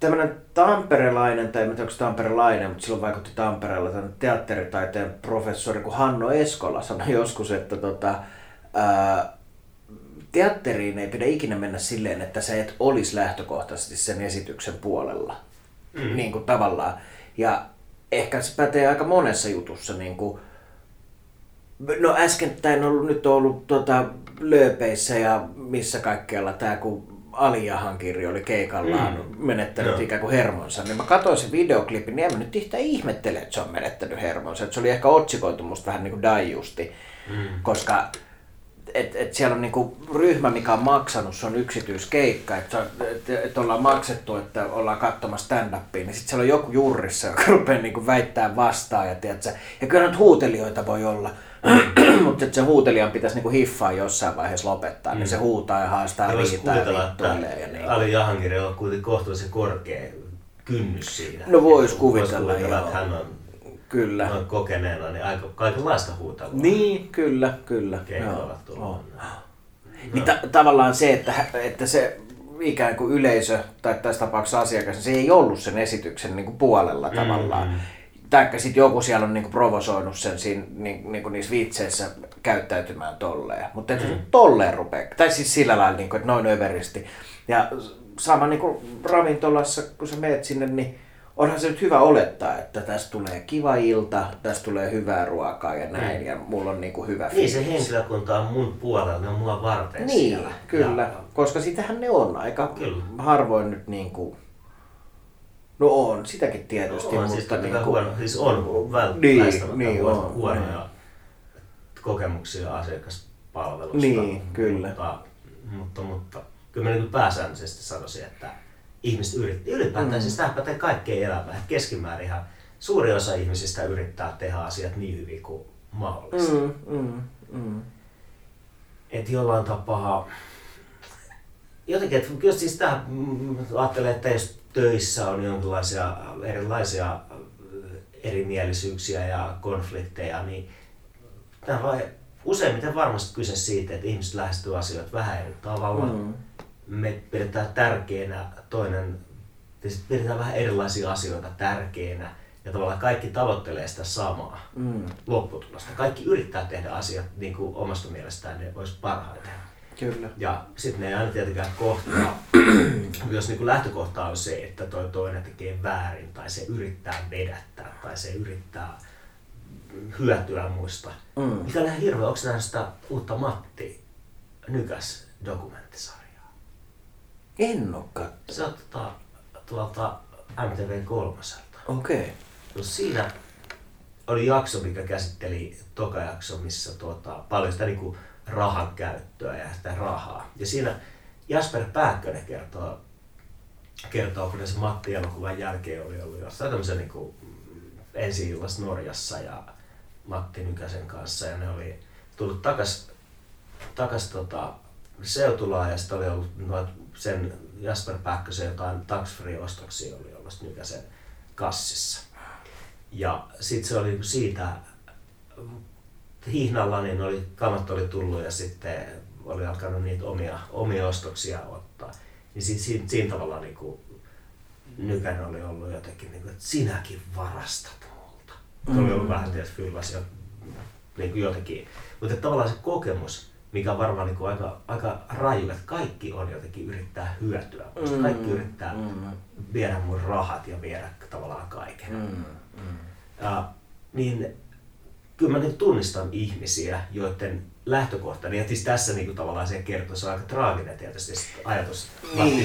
Tämmöinen tamperelainen, tai en tiedä onko tamperelainen, mutta silloin vaikutti Tampereella tämän teatteritaiteen professori kuin Hanno Eskola sanoi joskus, että tota, ää, teatteriin ei pidä ikinä mennä silleen, että sä et olisi lähtökohtaisesti sen esityksen puolella. Mm. Niin kuin tavallaan. Ja ehkä se pätee aika monessa jutussa. Niin kuin, no äskettäin ollut, nyt on ollut tota, lööpeissä ja missä kaikkialla tämä, kun Aliahan kirjo oli keikallaan mm. menettänyt Joo. ikään kuin hermonsa, niin mä katsoin sen videoklipin, niin en mä nyt yhtään ihmettele, että se on menettänyt hermonsa. Että se oli ehkä otsikoitu musta vähän niin kuin daijusti, mm. koska et, et siellä on niinku ryhmä, mikä on maksanut, se on yksityiskeikka, että et, et ollaan maksettu, että ollaan katsomassa stand-upia, niin sitten siellä on joku jurrissa, joka rupeaa niinku väittää vastaan, ja, tiedätkö, ja kyllä nyt huutelijoita voi olla, mutta se huutelijan pitäisi niinku hiffaa jossain vaiheessa lopettaa, niin se huutaa ja haastaa riitaa ja kuvitella, vittuilee ja niin. Ali Jahangirilla on kuitenkin kohtuullisen korkea kynnys siinä. No vois Vois kuvitella, kuvitella joo. että hän on Kyllä. noin kokeneena, niin aika kaikenlaista huutelua. Niin, kyllä, kyllä. Keikoilla Joo, tullut. Niin ta- tavallaan se, että, että se ikään kuin yleisö, tai tässä tapauksessa asiakas, se ei ollut sen esityksen niin kuin puolella tavallaan. Mm. Taikka sitten joku siellä on niin kuin provosoinut sen siinä, niin, niin kuin niissä vitseissä käyttäytymään tolleen. Mutta mm. tolleen rupeaa, tai siis sillä lailla, niin kuin, että noin överisti. Ja sama niin kuin ravintolassa, kun sä meet sinne, niin onhan se nyt hyvä olettaa, että tästä tulee kiva ilta, tästä tulee hyvää ruokaa ja näin, ja mulla on niin kuin hyvä Niin se fiilis. henkilökunta on mun puolella, ne on mua varten Niin, siellä. kyllä. Ja, Koska sitähän ne on aika Kyllä. harvoin nyt niin kuin... No on, sitäkin tietysti, on, mutta siis, niin kuin... huono, siis on väl, Niin, väistämättä niin huono, on, huonoja kokemuksia asiakaspalvelusta. Niin, kyllä. Mutta, mutta, mutta kyllä mä niin pääsäännöllisesti sanoisin, että ihmiset yrittää, ylipäätään mm. siis tämä pätee kaikkeen elämään. Että keskimäärin ihan suuri osa ihmisistä yrittää tehdä asiat niin hyvin kuin mahdollista. Mm. Mm, mm. Että jollain tapaa jotenkin, että kyllä siis sitä mm, ajattelee, että jos töissä on jonkinlaisia erilaisia erimielisyyksiä ja konflikteja, niin tämä vai useimmiten varmasti kyse siitä, että ihmiset lähestyy asioita vähän eri tavalla. Mm. Me pidetään tärkeänä toinen, siis pidetään vähän erilaisia asioita tärkeänä ja tavallaan kaikki tavoittelee sitä samaa mm. lopputulosta. Kaikki yrittää tehdä asiat niin kuin omasta mielestään ne olisi parhaiten. Kyllä. Ja sitten ne ei aina tietenkään kohtaa, jos niin kuin lähtökohta on se, että toi toinen tekee väärin tai se yrittää vedättää tai se yrittää hyötyä muista. Mm. Mikä on ihan hirveä, onko nähnyt sitä uutta Matti Nykäs dokumenttisarjaa? En ole katsonut. Se on tuota, tuolta MTV kolmoselta. Okei. Okay. No siinä oli jakso, mikä käsitteli toka jakso, missä tuota, paljon sitä niinku rahan käyttöä ja sitä rahaa. Ja siinä Jasper Pääkkönen kertoo, kertoo kun se Matti elokuvan jälkeen oli ollut jossain tämmöisen niin ensi Norjassa ja Matti Nykäsen kanssa ja ne oli tullut takas, takas tota, Seutulaan ja sitten oli ollut noit sen Jasper Pääkkösen jotain tax free ostoksia oli ollut Nykäsen kassissa. Ja sitten se oli siitä hihnalla, niin oli, kamat oli tullut ja sitten oli alkanut niitä omia, omia ostoksia ottaa. Niin siinä, siinä, siinä tavalla niin kuin, Nykänen oli ollut jotenkin, niin kuin, että sinäkin varastat multa. Mm. Oli ollut vähän tietysti fyllas ja niin kuin jotenkin. Mutta tavallaan se kokemus, mikä on varmaan niin kuin aika, aika raju, että kaikki on jotenkin yrittää hyötyä. Mm. Kaikki yrittää mm. viedä mun rahat ja viedä tavallaan kaiken. Mm. Mm. Ja, niin kyllä mä niin tunnistan ihmisiä, joiden lähtökohta, niin siis tässä niin kuin, tavallaan se kertoo, se on aika traaginen tietysti ajatus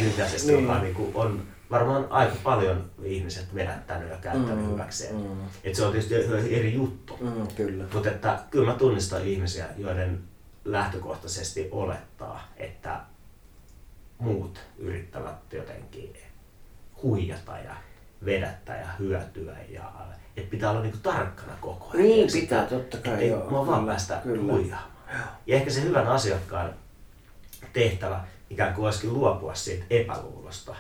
Nykäsestä, niin. joka niin kuin, on varmaan aika paljon ihmiset vedättänyt ja käyttänyt mm, hyväkseen. Mm. Et se on tietysti eri juttu. Mm, kyllä. Mutta että kyllä mä tunnistan ihmisiä, joiden lähtökohtaisesti olettaa, että muut yrittävät jotenkin huijata ja vedättää ja hyötyä ja että pitää olla niinku tarkkana koko ajan. Niin pitää, totta kai ei joo. Mua vaan päästä huijaamaan. Ja ehkä se hyvän asiakkaan tehtävä ikään kuin olisikin luopua siitä epäluulosta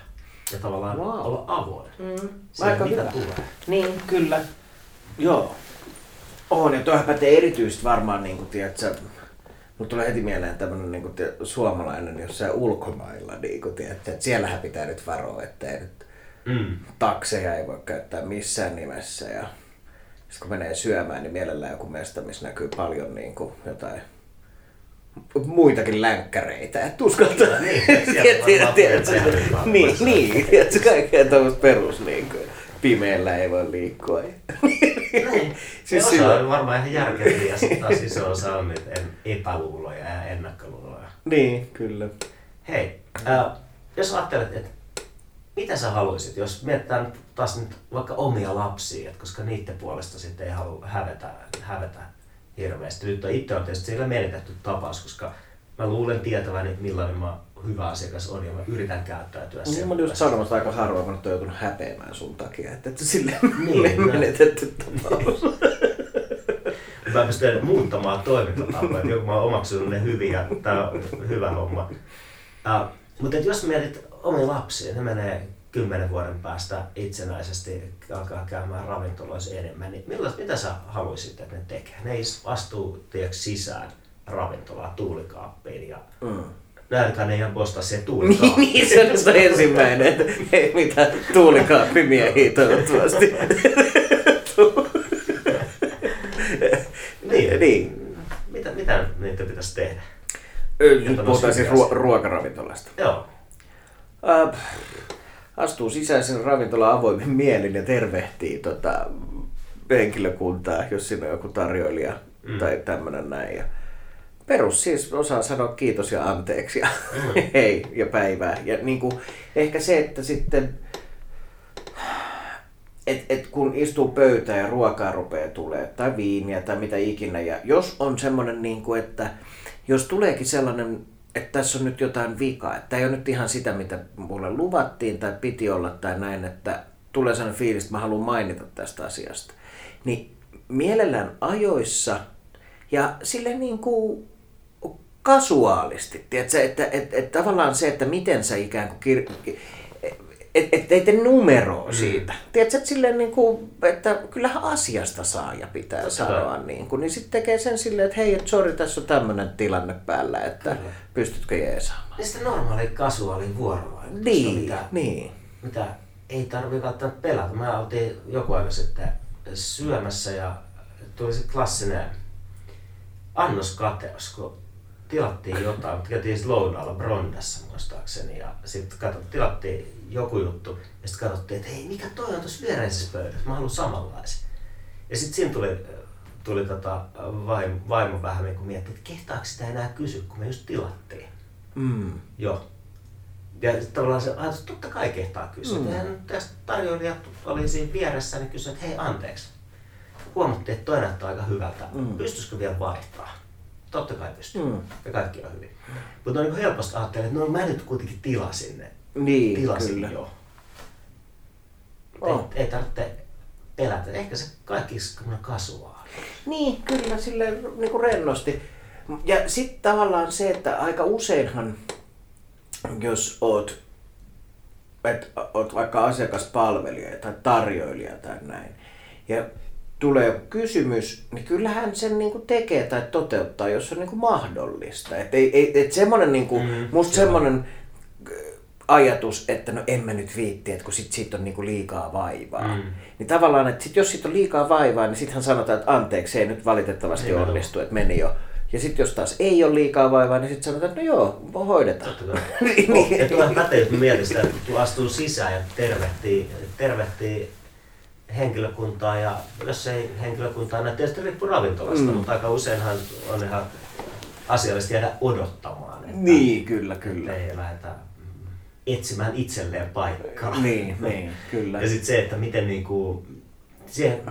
ja tavallaan wow. olla avoin. Mm. Aika mitä hyvä. tulee. Niin, kyllä. Joo. On, ja tuohan pätee erityisesti varmaan, niin kuin, tiedätkö, Mulla tulee heti mieleen tämmöinen niin kuin, suomalainen jossain ulkomailla, niin kuin, tiedätkö, että siellähän pitää nyt varoa, että ei nyt mm. takseja ei voi käyttää missään nimessä. Ja sitten kun menee syömään, niin mielellään joku mesta, missä näkyy paljon niin kuin, jotain muitakin länkkäreitä, että uskaltaa. Niin, niin, niin, tiedätkö, kaikkea tämmöistä perus niin kuin, pimeällä ei voi liikkua. Niin. siis osa on varmaan ihan järkeviä ja sitten taas iso osa on niitä epäluuloja ja ennakkoluuloja. Niin, kyllä. Hei, äh, jos ajattelet, että mitä sä haluaisit, jos mietitään taas nyt vaikka omia lapsia, että koska niiden puolesta sitten ei halua hävetä, hävetä hirveästi. Nyt on itse on tietysti siellä menetetty tapaus, koska mä luulen tietäväni, millainen mä hyvä asiakas on ja mä yritän käyttäytyä niin, sen. Mä just sanomassa aika harvoin, mä nyt joutunut häpeämään sun takia, että, että sille niin, menetetty tapaus. mä pystyn muuttamaan toimintatapoja, että joku mä oon omaksunut ne hyviä, tää on hyvä homma. Uh, mutta jos mietit omia lapsia, ne menee kymmenen vuoden päästä itsenäisesti alkaa käymään ravintoloissa enemmän, niin millaista, mitä sä haluaisit, että ne tekee? Ne ei astuu tiedätkö, sisään ravintolaa tuulikaappiin ja mm. Näilläkään ei ihan posta se tuulikaappi. niin, niin, se on se ensimmäinen, että ei mitään tuulikaappimiehiä toivottavasti. niin, niin. Mitä, mitä niitä pitäisi tehdä? Nyt puhutaan siis ruo- ruokaravintolasta. Joo. Äh, astuu sisäisen ravintola avoimin mielin ja tervehtii tota, henkilökuntaa, jos siinä on joku tarjoilija mm. tai tämmöinen näin. Ja perus siis osaa sanoa kiitos ja anteeksi ja mm. hei ja päivää. Ja niin kuin, ehkä se, että sitten et, et kun istuu pöytään ja ruokaa rupeaa tulee tai viiniä tai mitä ikinä. Ja jos on semmoinen, niin kuin, että jos tuleekin sellainen että tässä on nyt jotain vikaa. Että ei ole nyt ihan sitä, mitä mulle luvattiin tai piti olla tai näin, että tulee sellainen fiilis, että mä haluan mainita tästä asiasta. Niin mielellään ajoissa ja sille niin kuin kasuaalisti. Tiedätkö, että, että, että, että tavallaan se, että miten sä ikään kuin kir... että et, ei tee numeroa mm. siitä. Tiedätkö, että, silleen niin kuin, että kyllähän asiasta saa ja pitää Totta sanoa. Niin, kuin, niin sitten tekee sen silleen, että hei, että sori, tässä on tämmöinen tilanne päällä, että Kyllä. pystytkö jeesaamaan. Ja sitten normaali kasuaali vuorovaikutus. Niin, mitä, niin. Mitä ei tarvitse välttämättä pelätä. Mä oltiin joku aika sitten syömässä ja tuli se klassinen annoskateus, kun tilattiin jotain, mutta käytiin lounaalla Brondassa muistaakseni ja sitten katsottiin, tilattiin joku juttu ja sitten katsottiin, että hei mikä toi on tuossa viereisessä pöydässä, mä haluan samanlaisen. Ja sitten siinä tuli, tuli tota vaimo, vaimo vähän niin kuin mietti, että kehtaako sitä enää kysyä, kun me just tilattiin. Mm. Joo. Ja tavallaan se ajatus, totta kai kehtaa kysyä. Mm. Ja tästä tarjoilijat oli siinä vieressä, niin kysyi, että hei anteeksi. Huomattiin, että toi näyttää aika hyvältä. Mm. Pystyisikö vielä vaihtaa? Totta kai pystyy. Mm. Ja kaikki on hyvin. Mutta on niin helposti ajattelin, että no mä nyt kuitenkin tilasin ne. Niin, tilasin kyllä. jo. Oh. Ei, ei tarvitse pelätä. Ehkä se kaikki on kasuaali. Niin, kyllä, sille niin kuin rennosti. Ja sitten tavallaan se, että aika useinhan, jos oot, et, oot vaikka asiakaspalvelija tai tarjoilija tai näin, ja tulee kysymys, niin kyllähän sen niin kuin tekee tai toteuttaa, jos on niin kuin mahdollista. Et ei, ei, et semmoinen, niin kuin, mm, musta semmoinen ajatus, että no en mä nyt viitti, että kun sit siitä on niin kuin liikaa vaivaa. Mm. Niin tavallaan, että sit jos siitä on liikaa vaivaa, niin sittenhän sanotaan, että anteeksi, se ei nyt valitettavasti ei onnistu, että meni jo. Ja sitten jos taas ei ole liikaa vaivaa, niin sitten sanotaan, että no joo, hoidetaan. niin, niin. Ja tulee pätevä mielestä, että kun astuu sisään ja tervehtii, tervehtii henkilökuntaa ja jos ei henkilökuntaa näe, tietysti riippuu ravintolasta, mm. mutta aika useinhan on ihan asiallisesti jäädä odottamaan. Että, niin, kyllä, kyllä. Ei lähdetä etsimään itselleen paikkaa. Niin, niin kyllä. Ja sitten se, että miten niinku, siihen,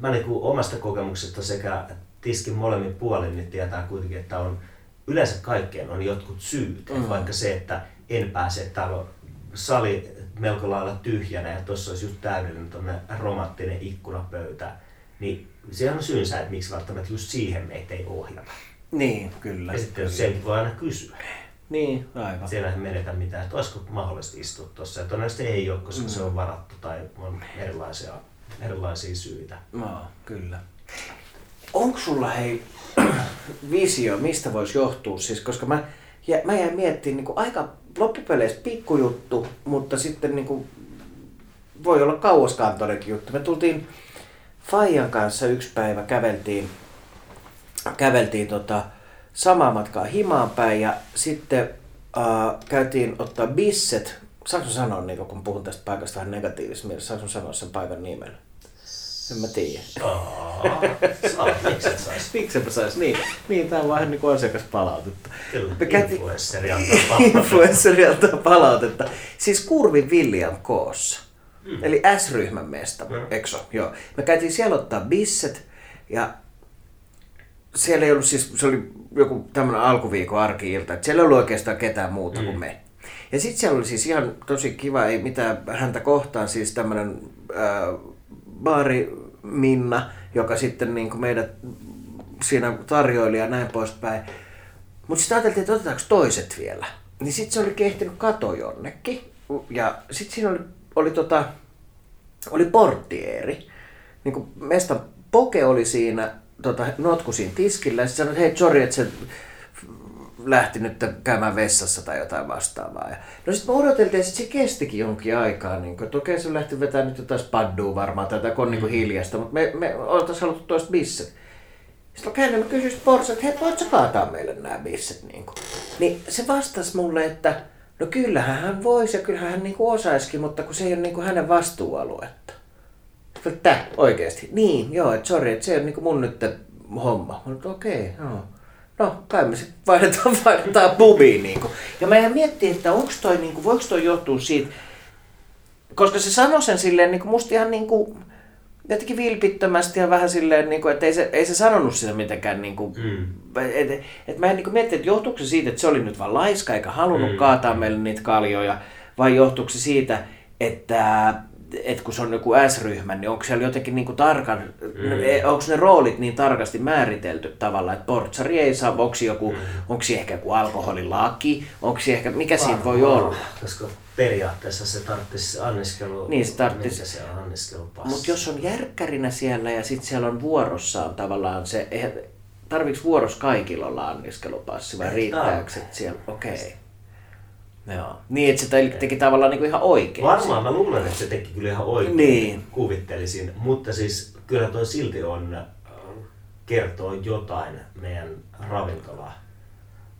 mä niinku omasta kokemuksesta sekä tiskin molemmin puolin niin tietää kuitenkin, että on yleensä kaikkeen on jotkut syyt. Mm. Vaikka se, että en pääse, että täällä on sali melko lailla tyhjänä ja tuossa olisi just täydellinen romanttinen ikkunapöytä, niin se on syynsä, että miksi välttämättä just siihen meitä ei ohjata. Niin, kyllä. Ja sitten senkin voi aina kysyä. Niin, aivan. Siellä ei menetä mitään, että olisiko mahdollista istua tuossa. Ja todennäköisesti ei ole, koska mm. se on varattu tai on erilaisia, erilaisia syitä. No, kyllä. Onko sulla hei visio, mistä voisi johtua? Siis, koska mä, ja, mä jäin miettimään niin aika loppupeleissä pikkujuttu, mutta sitten niin kuin, voi olla kauaskantoinenkin juttu. Me tultiin Fajan kanssa yksi päivä, käveltiin, käveltiin tota, samaa matkaa himaan päin ja sitten äh, käytiin ottaa bisset. Saanko sanoa, niin kun puhun tästä paikasta vähän negatiivisessa mielessä, saanko sanoa sen paikan nimen? En mä tiedä. miksi et sais? Miksi mä sais? Niin, niin tää on vähän niin kuin asiakaspalautetta. Kyllä, käti... influenssari antaa palautetta. influenssari antaa palautetta. Siis Kurvin William Koossa. Mm. Eli S-ryhmän mesta, mm. Exo, joo. Me käytiin siellä ottaa bisset ja siellä ei ollut siis, se oli joku tämmöinen alkuviikon arki-ilta, että siellä ei ollut oikeastaan ketään muuta mm. kuin me. Ja sitten siellä oli siis ihan tosi kiva, ei mitään häntä kohtaan, siis tämmöinen äh, baari Minna, joka sitten niin kuin meidät siinä tarjoili ja näin poispäin. Mutta sitten ajateltiin, että otetaanko toiset vielä. Niin sitten se oli kehtinyt kato jonnekin. Ja sitten siinä oli, oli, tota, oli porttieri. Niin kuin mestan poke oli siinä tota, notkusin tiskillä ja sitten sanoi, että hei, sorry, että se lähti nyt käymään vessassa tai jotain vastaavaa. Ja, no sitten me odoteltiin, että se kestikin jonkin aikaa. Niin kun, että okei, se lähti vetämään nyt jotain spaddua varmaan tai jotain niin kuin hiljasta, mutta me, me oltaisiin haluttu toista bisset. Sitten mä käyn mä kysyin Porsa, että hei, voit sä kaataa meille nämä bisset? Niin, niin se vastasi mulle, että no kyllähän hän voisi ja kyllähän hän niin kuin osaisikin, mutta kun se ei ole niin kuin hänen vastuualuetta. Että oikeasti? Niin, joo, että sori, että se on niin kuin mun nyt homma. Mä okei, okay, joo no kai me sitten vaihdetaan, vaihdetaan pubiin. Niin kuin. Ja mä en miettiä, että onko toi, niin kuin, voiko toi johtua siitä, koska se sanoi sen silleen niin kuin musta ihan niin kuin, jotenkin vilpittömästi ja vähän silleen, niin kuin, että ei se, ei se sanonut sitä mitenkään. Niin kuin, mm. et, et, et mä en niin kuin että johtuuko se siitä, että se oli nyt vaan laiska eikä halunnut mm. kaataa meille niitä kaljoja, vai johtuuko se siitä, että et kun se on joku S-ryhmä, niin onko siellä jotenkin niinku tarkan, mm. onko ne roolit niin tarkasti määritelty tavalla, että portsari ei saa, onko joku, mm. onko ehkä joku alkoholilaki, onko ehkä, mikä Varmaan, siinä voi olla? Koska periaatteessa se tarvitsisi anniskelu, niin, se tarvitsisi. mikä se on anniskelupassi. Mutta jos on järkkärinä siellä ja sitten siellä on vuorossaan tavallaan se, tarviiko vuorossa kaikilla olla anniskelupassi vai riittääkö siellä? Okei. Okay. Joo. Niin, että se teki tavallaan niin kuin ihan oikein. Varmaan mä luulen, että se teki kyllä ihan oikein. Niin. Kuvittelisin. Mutta siis kyllä toi silti on, äh, kertoo jotain meidän ravintola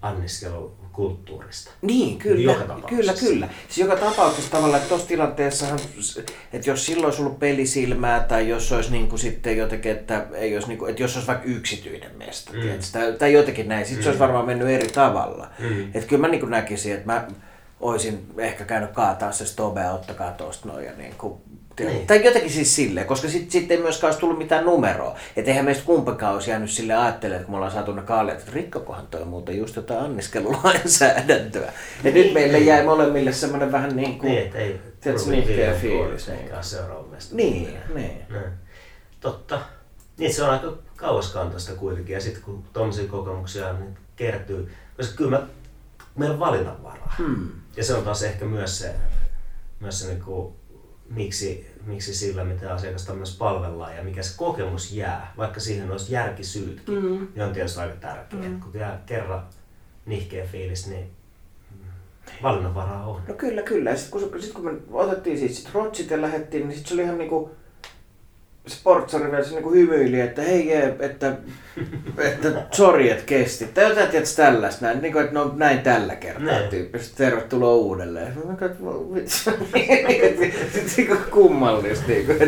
anniskelukulttuurista. Niin, kyllä, joka kyllä, kyllä. Siis joka tapauksessa tavallaan, että tuossa tilanteessahan, että jos silloin olisi ollut pelisilmää tai jos olisi niin kuin sitten jotenkin, että, ei olisi niin kuin, että jos olisi vaikka yksityinen mesta, mm. tai, tai jotenkin näin, sitten mm. se olisi mm. varmaan mennyt eri tavalla. Mm. Että kyllä mä niin kuin näkisin, että mä, olisin ehkä käynyt kaataa se stobe ja ottakaa tuosta noin. Ja niin kuin, niin. Tai jotenkin siis silleen, koska sitten sit ei myöskään olisi tullut mitään numeroa. Että eihän meistä kumpikaan olisi jäänyt sille ajattelemaan, että kun me ollaan saatu ne kaaleet, että rikkokohan toi muuten just jotain anniskelulainsäädäntöä. Ja niin, nyt meille jäi molemmille semmoinen vähän niin kuin... Niin, ei tiedätkö, nihkeä fiilis. Niin. seuraavasta. Niin, niin. niin. Totta. Niin se on aika kauaskantoista kuitenkin. Ja sitten kun tuommoisia kokemuksia niin kertyy, koska kyllä mä, meillä on valinnanvaraa. Hmm. Ja se on taas ehkä myös se, myös se niin kuin, miksi, miksi sillä, mitä asiakasta myös palvellaan ja mikä se kokemus jää, vaikka siihen olisi järkisyytkin, mm. niin on tietysti aika tärkeää. Mm. Kun jää kerran nihkeä fiilis, niin valinnanvaraa on. No kyllä, kyllä. Sitten kun, sit kun me otettiin siitä sit rotsit ja lähdettiin, niin sitten se oli ihan niinku sportsari vielä se niinku hymyili, että hei jee, että, että sorry, että kesti. Tai jotain tietysti tällaista, näin, niin kuin, että no näin tällä kertaa ne. tyyppisesti, tervetuloa uudelleen. Mä Sitten kummallista, niin kuin,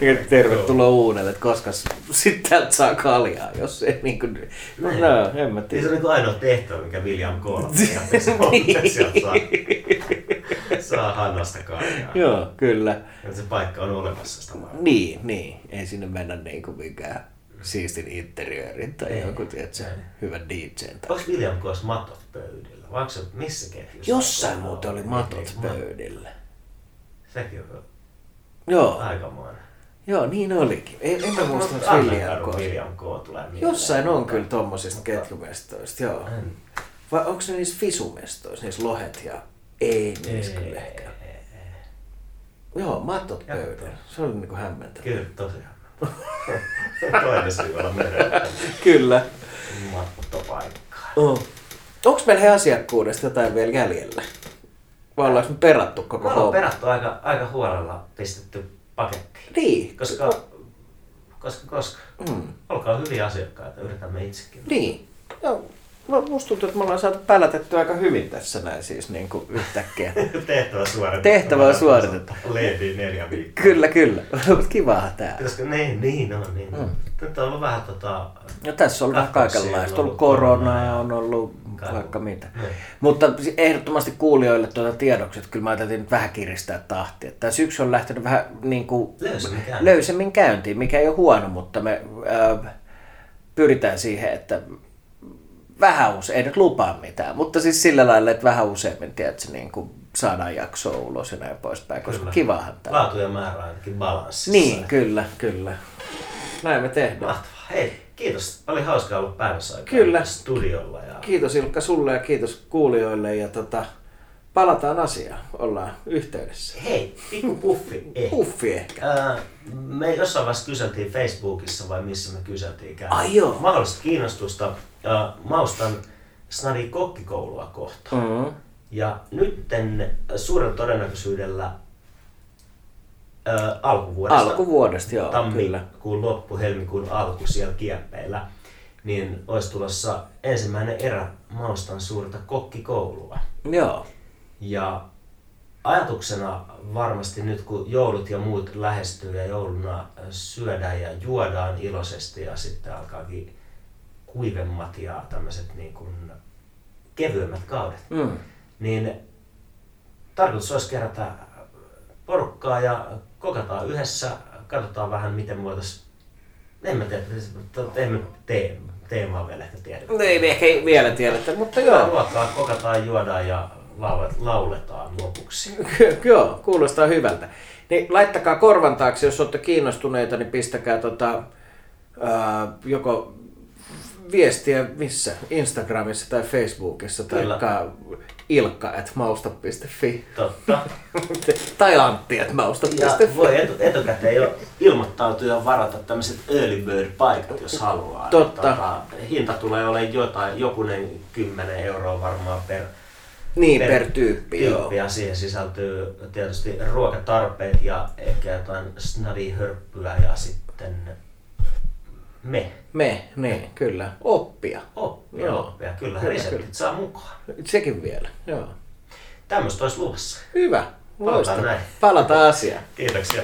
että tervetuloa uudelleen, että koska sitten täältä saa kaljaa, jos ei niin kuin, no, no en mä tiedä. Niin se on niin ainoa tehtävä, mikä William Cole on, sieltä saa, saa Hannasta kaljaa. Joo, kyllä. Ja se paikka on olemassa sitä varmaan. Niin, niin. Ei sinne mennä niin kuin mikään siistin interiöörin tai ei, joku tiedätkö, hyvä DJ. Onko William Koos matot pöydillä? Vai onko se missä ketjussa? Jossain muuten oli matot pöydillä. Sekin on Joo. aikamoinen. Joo, niin olikin. En, en mä muista, että William K. William K. tulee mieleen. Jossain on kyllä tommosista ketjumestoista, joo. Vai onko se niissä fisumestoissa, niissä lohet ja... Ei, niissä kyllä ehkä. Joo, matot pöydällä. Se oli niinku hämmentävä. Kyllä, tosi hämmentävä. Toinen syy olla merellä. Kyllä. Mattopaikka. Oh. Onko meillä he asiakkuudesta jotain vielä jäljellä? Vai ollaanko me perattu koko homma? Me perattu aika, aika huolella pistetty paketti. Niin. Koska, koska, koska. Mm. Olkaa hyviä asiakkaita, yritämme itsekin. Niin. Joo, No, musta tuntuu, että me ollaan saatu pälätetty aika hyvin tässä näin siis niin kuin yhtäkkiä. Tehtävä suoritettu. Tehtävä suoritettu. Leedi neljä viikkoa. Kyllä, kyllä. Kiva tää. Koska niin, niin on. Niin. Mm. Nyt on ollut vähän tota... No tässä on vähän kaikenlaista. On ollut korona ja on ollut Kaivu. vaikka mitä. Niin. Mutta ehdottomasti kuulijoille tuota tiedoksi, että kyllä mä ajattelin nyt vähän kiristää tahtia. Tämä syksy on lähtenyt vähän niin kuin löysemmin, käyntiin. löysemmin käyntiin, mikä ei ole huono, mutta me äh, pyritään siihen, että vähän usein, ei nyt lupaa mitään, mutta siis sillä lailla, että vähän useammin, tiedätkö, niin kuin saadaan jaksoa ulos ja näin poispäin, koska kyllä. kivahan tämä. Laatu ja määrä ainakin balanssissa. Niin, kyllä, kyllä. Näin me tehdään. Mahtavaa. Hei, kiitos. Oli hauskaa olla päivässä kyllä. studiolla. Ja... Kiitos Ilkka sulle ja kiitos kuulijoille ja tota, palataan asiaan. Ollaan yhteydessä. Hei, pikku puffi ehkä. Puffi ehkä. Äh, me jossain vaiheessa kyseltiin Facebookissa vai missä me kyseltiin. Ai joo. Mahdollista kiinnostusta ja maustan Snadi kokkikoulua kohta. Mm-hmm. Ja nytten suurella todennäköisyydellä ää, alkuvuodesta, alkuvuodesta joo, tammikuun loppu, helmikuun alku siellä kieppeillä, niin olisi tulossa ensimmäinen erä maustan suurta kokkikoulua. Joo. Ja ajatuksena varmasti nyt kun joulut ja muut lähestyy ja jouluna syödään ja juodaan iloisesti ja sitten alkaakin kuivemmat ja tämmöiset niin kuin kevyemmät kaudet, mm. niin tarkoitus olisi kerätä porukkaa ja kokataan yhdessä, katsotaan vähän miten voitaisiin, en mä tiedä, emme tee, teemaa vielä ehkä tiedetä. No ei ehkä vielä tiedetä, mutta joo. Ruokaa kokataan, juodaan ja lauletaan lopuksi. Joo, kuulostaa hyvältä. Niin laittakaa korvan taakse, jos olette kiinnostuneita, niin pistäkää tota, ää, joko viestiä missä? Instagramissa tai Facebookissa tai ilkka at mausta.fi. Totta. tai Antti at mausta.fi. Ja voi etu, etukäteen jo ilmoittautua ja varata tämmöiset early bird paikat, jos haluaa. Totta. Tota, hinta tulee olemaan jotain, jokunen 10 euroa varmaan per niin, per, per tyyppi, tyyppi joo. ja siihen sisältyy tietysti ruokatarpeet ja ehkä jotain snadi-hörppyä ja sitten me. Me, niin, kyllä. Oppia. Oppia, joo. oppia. Kyllä, kyllä reseptit kyllä. saa mukaan. Sekin vielä, joo. Tämmöistä olisi luvassa. Hyvä. Palataan näin. Palataan asiaan. Kiitoksia.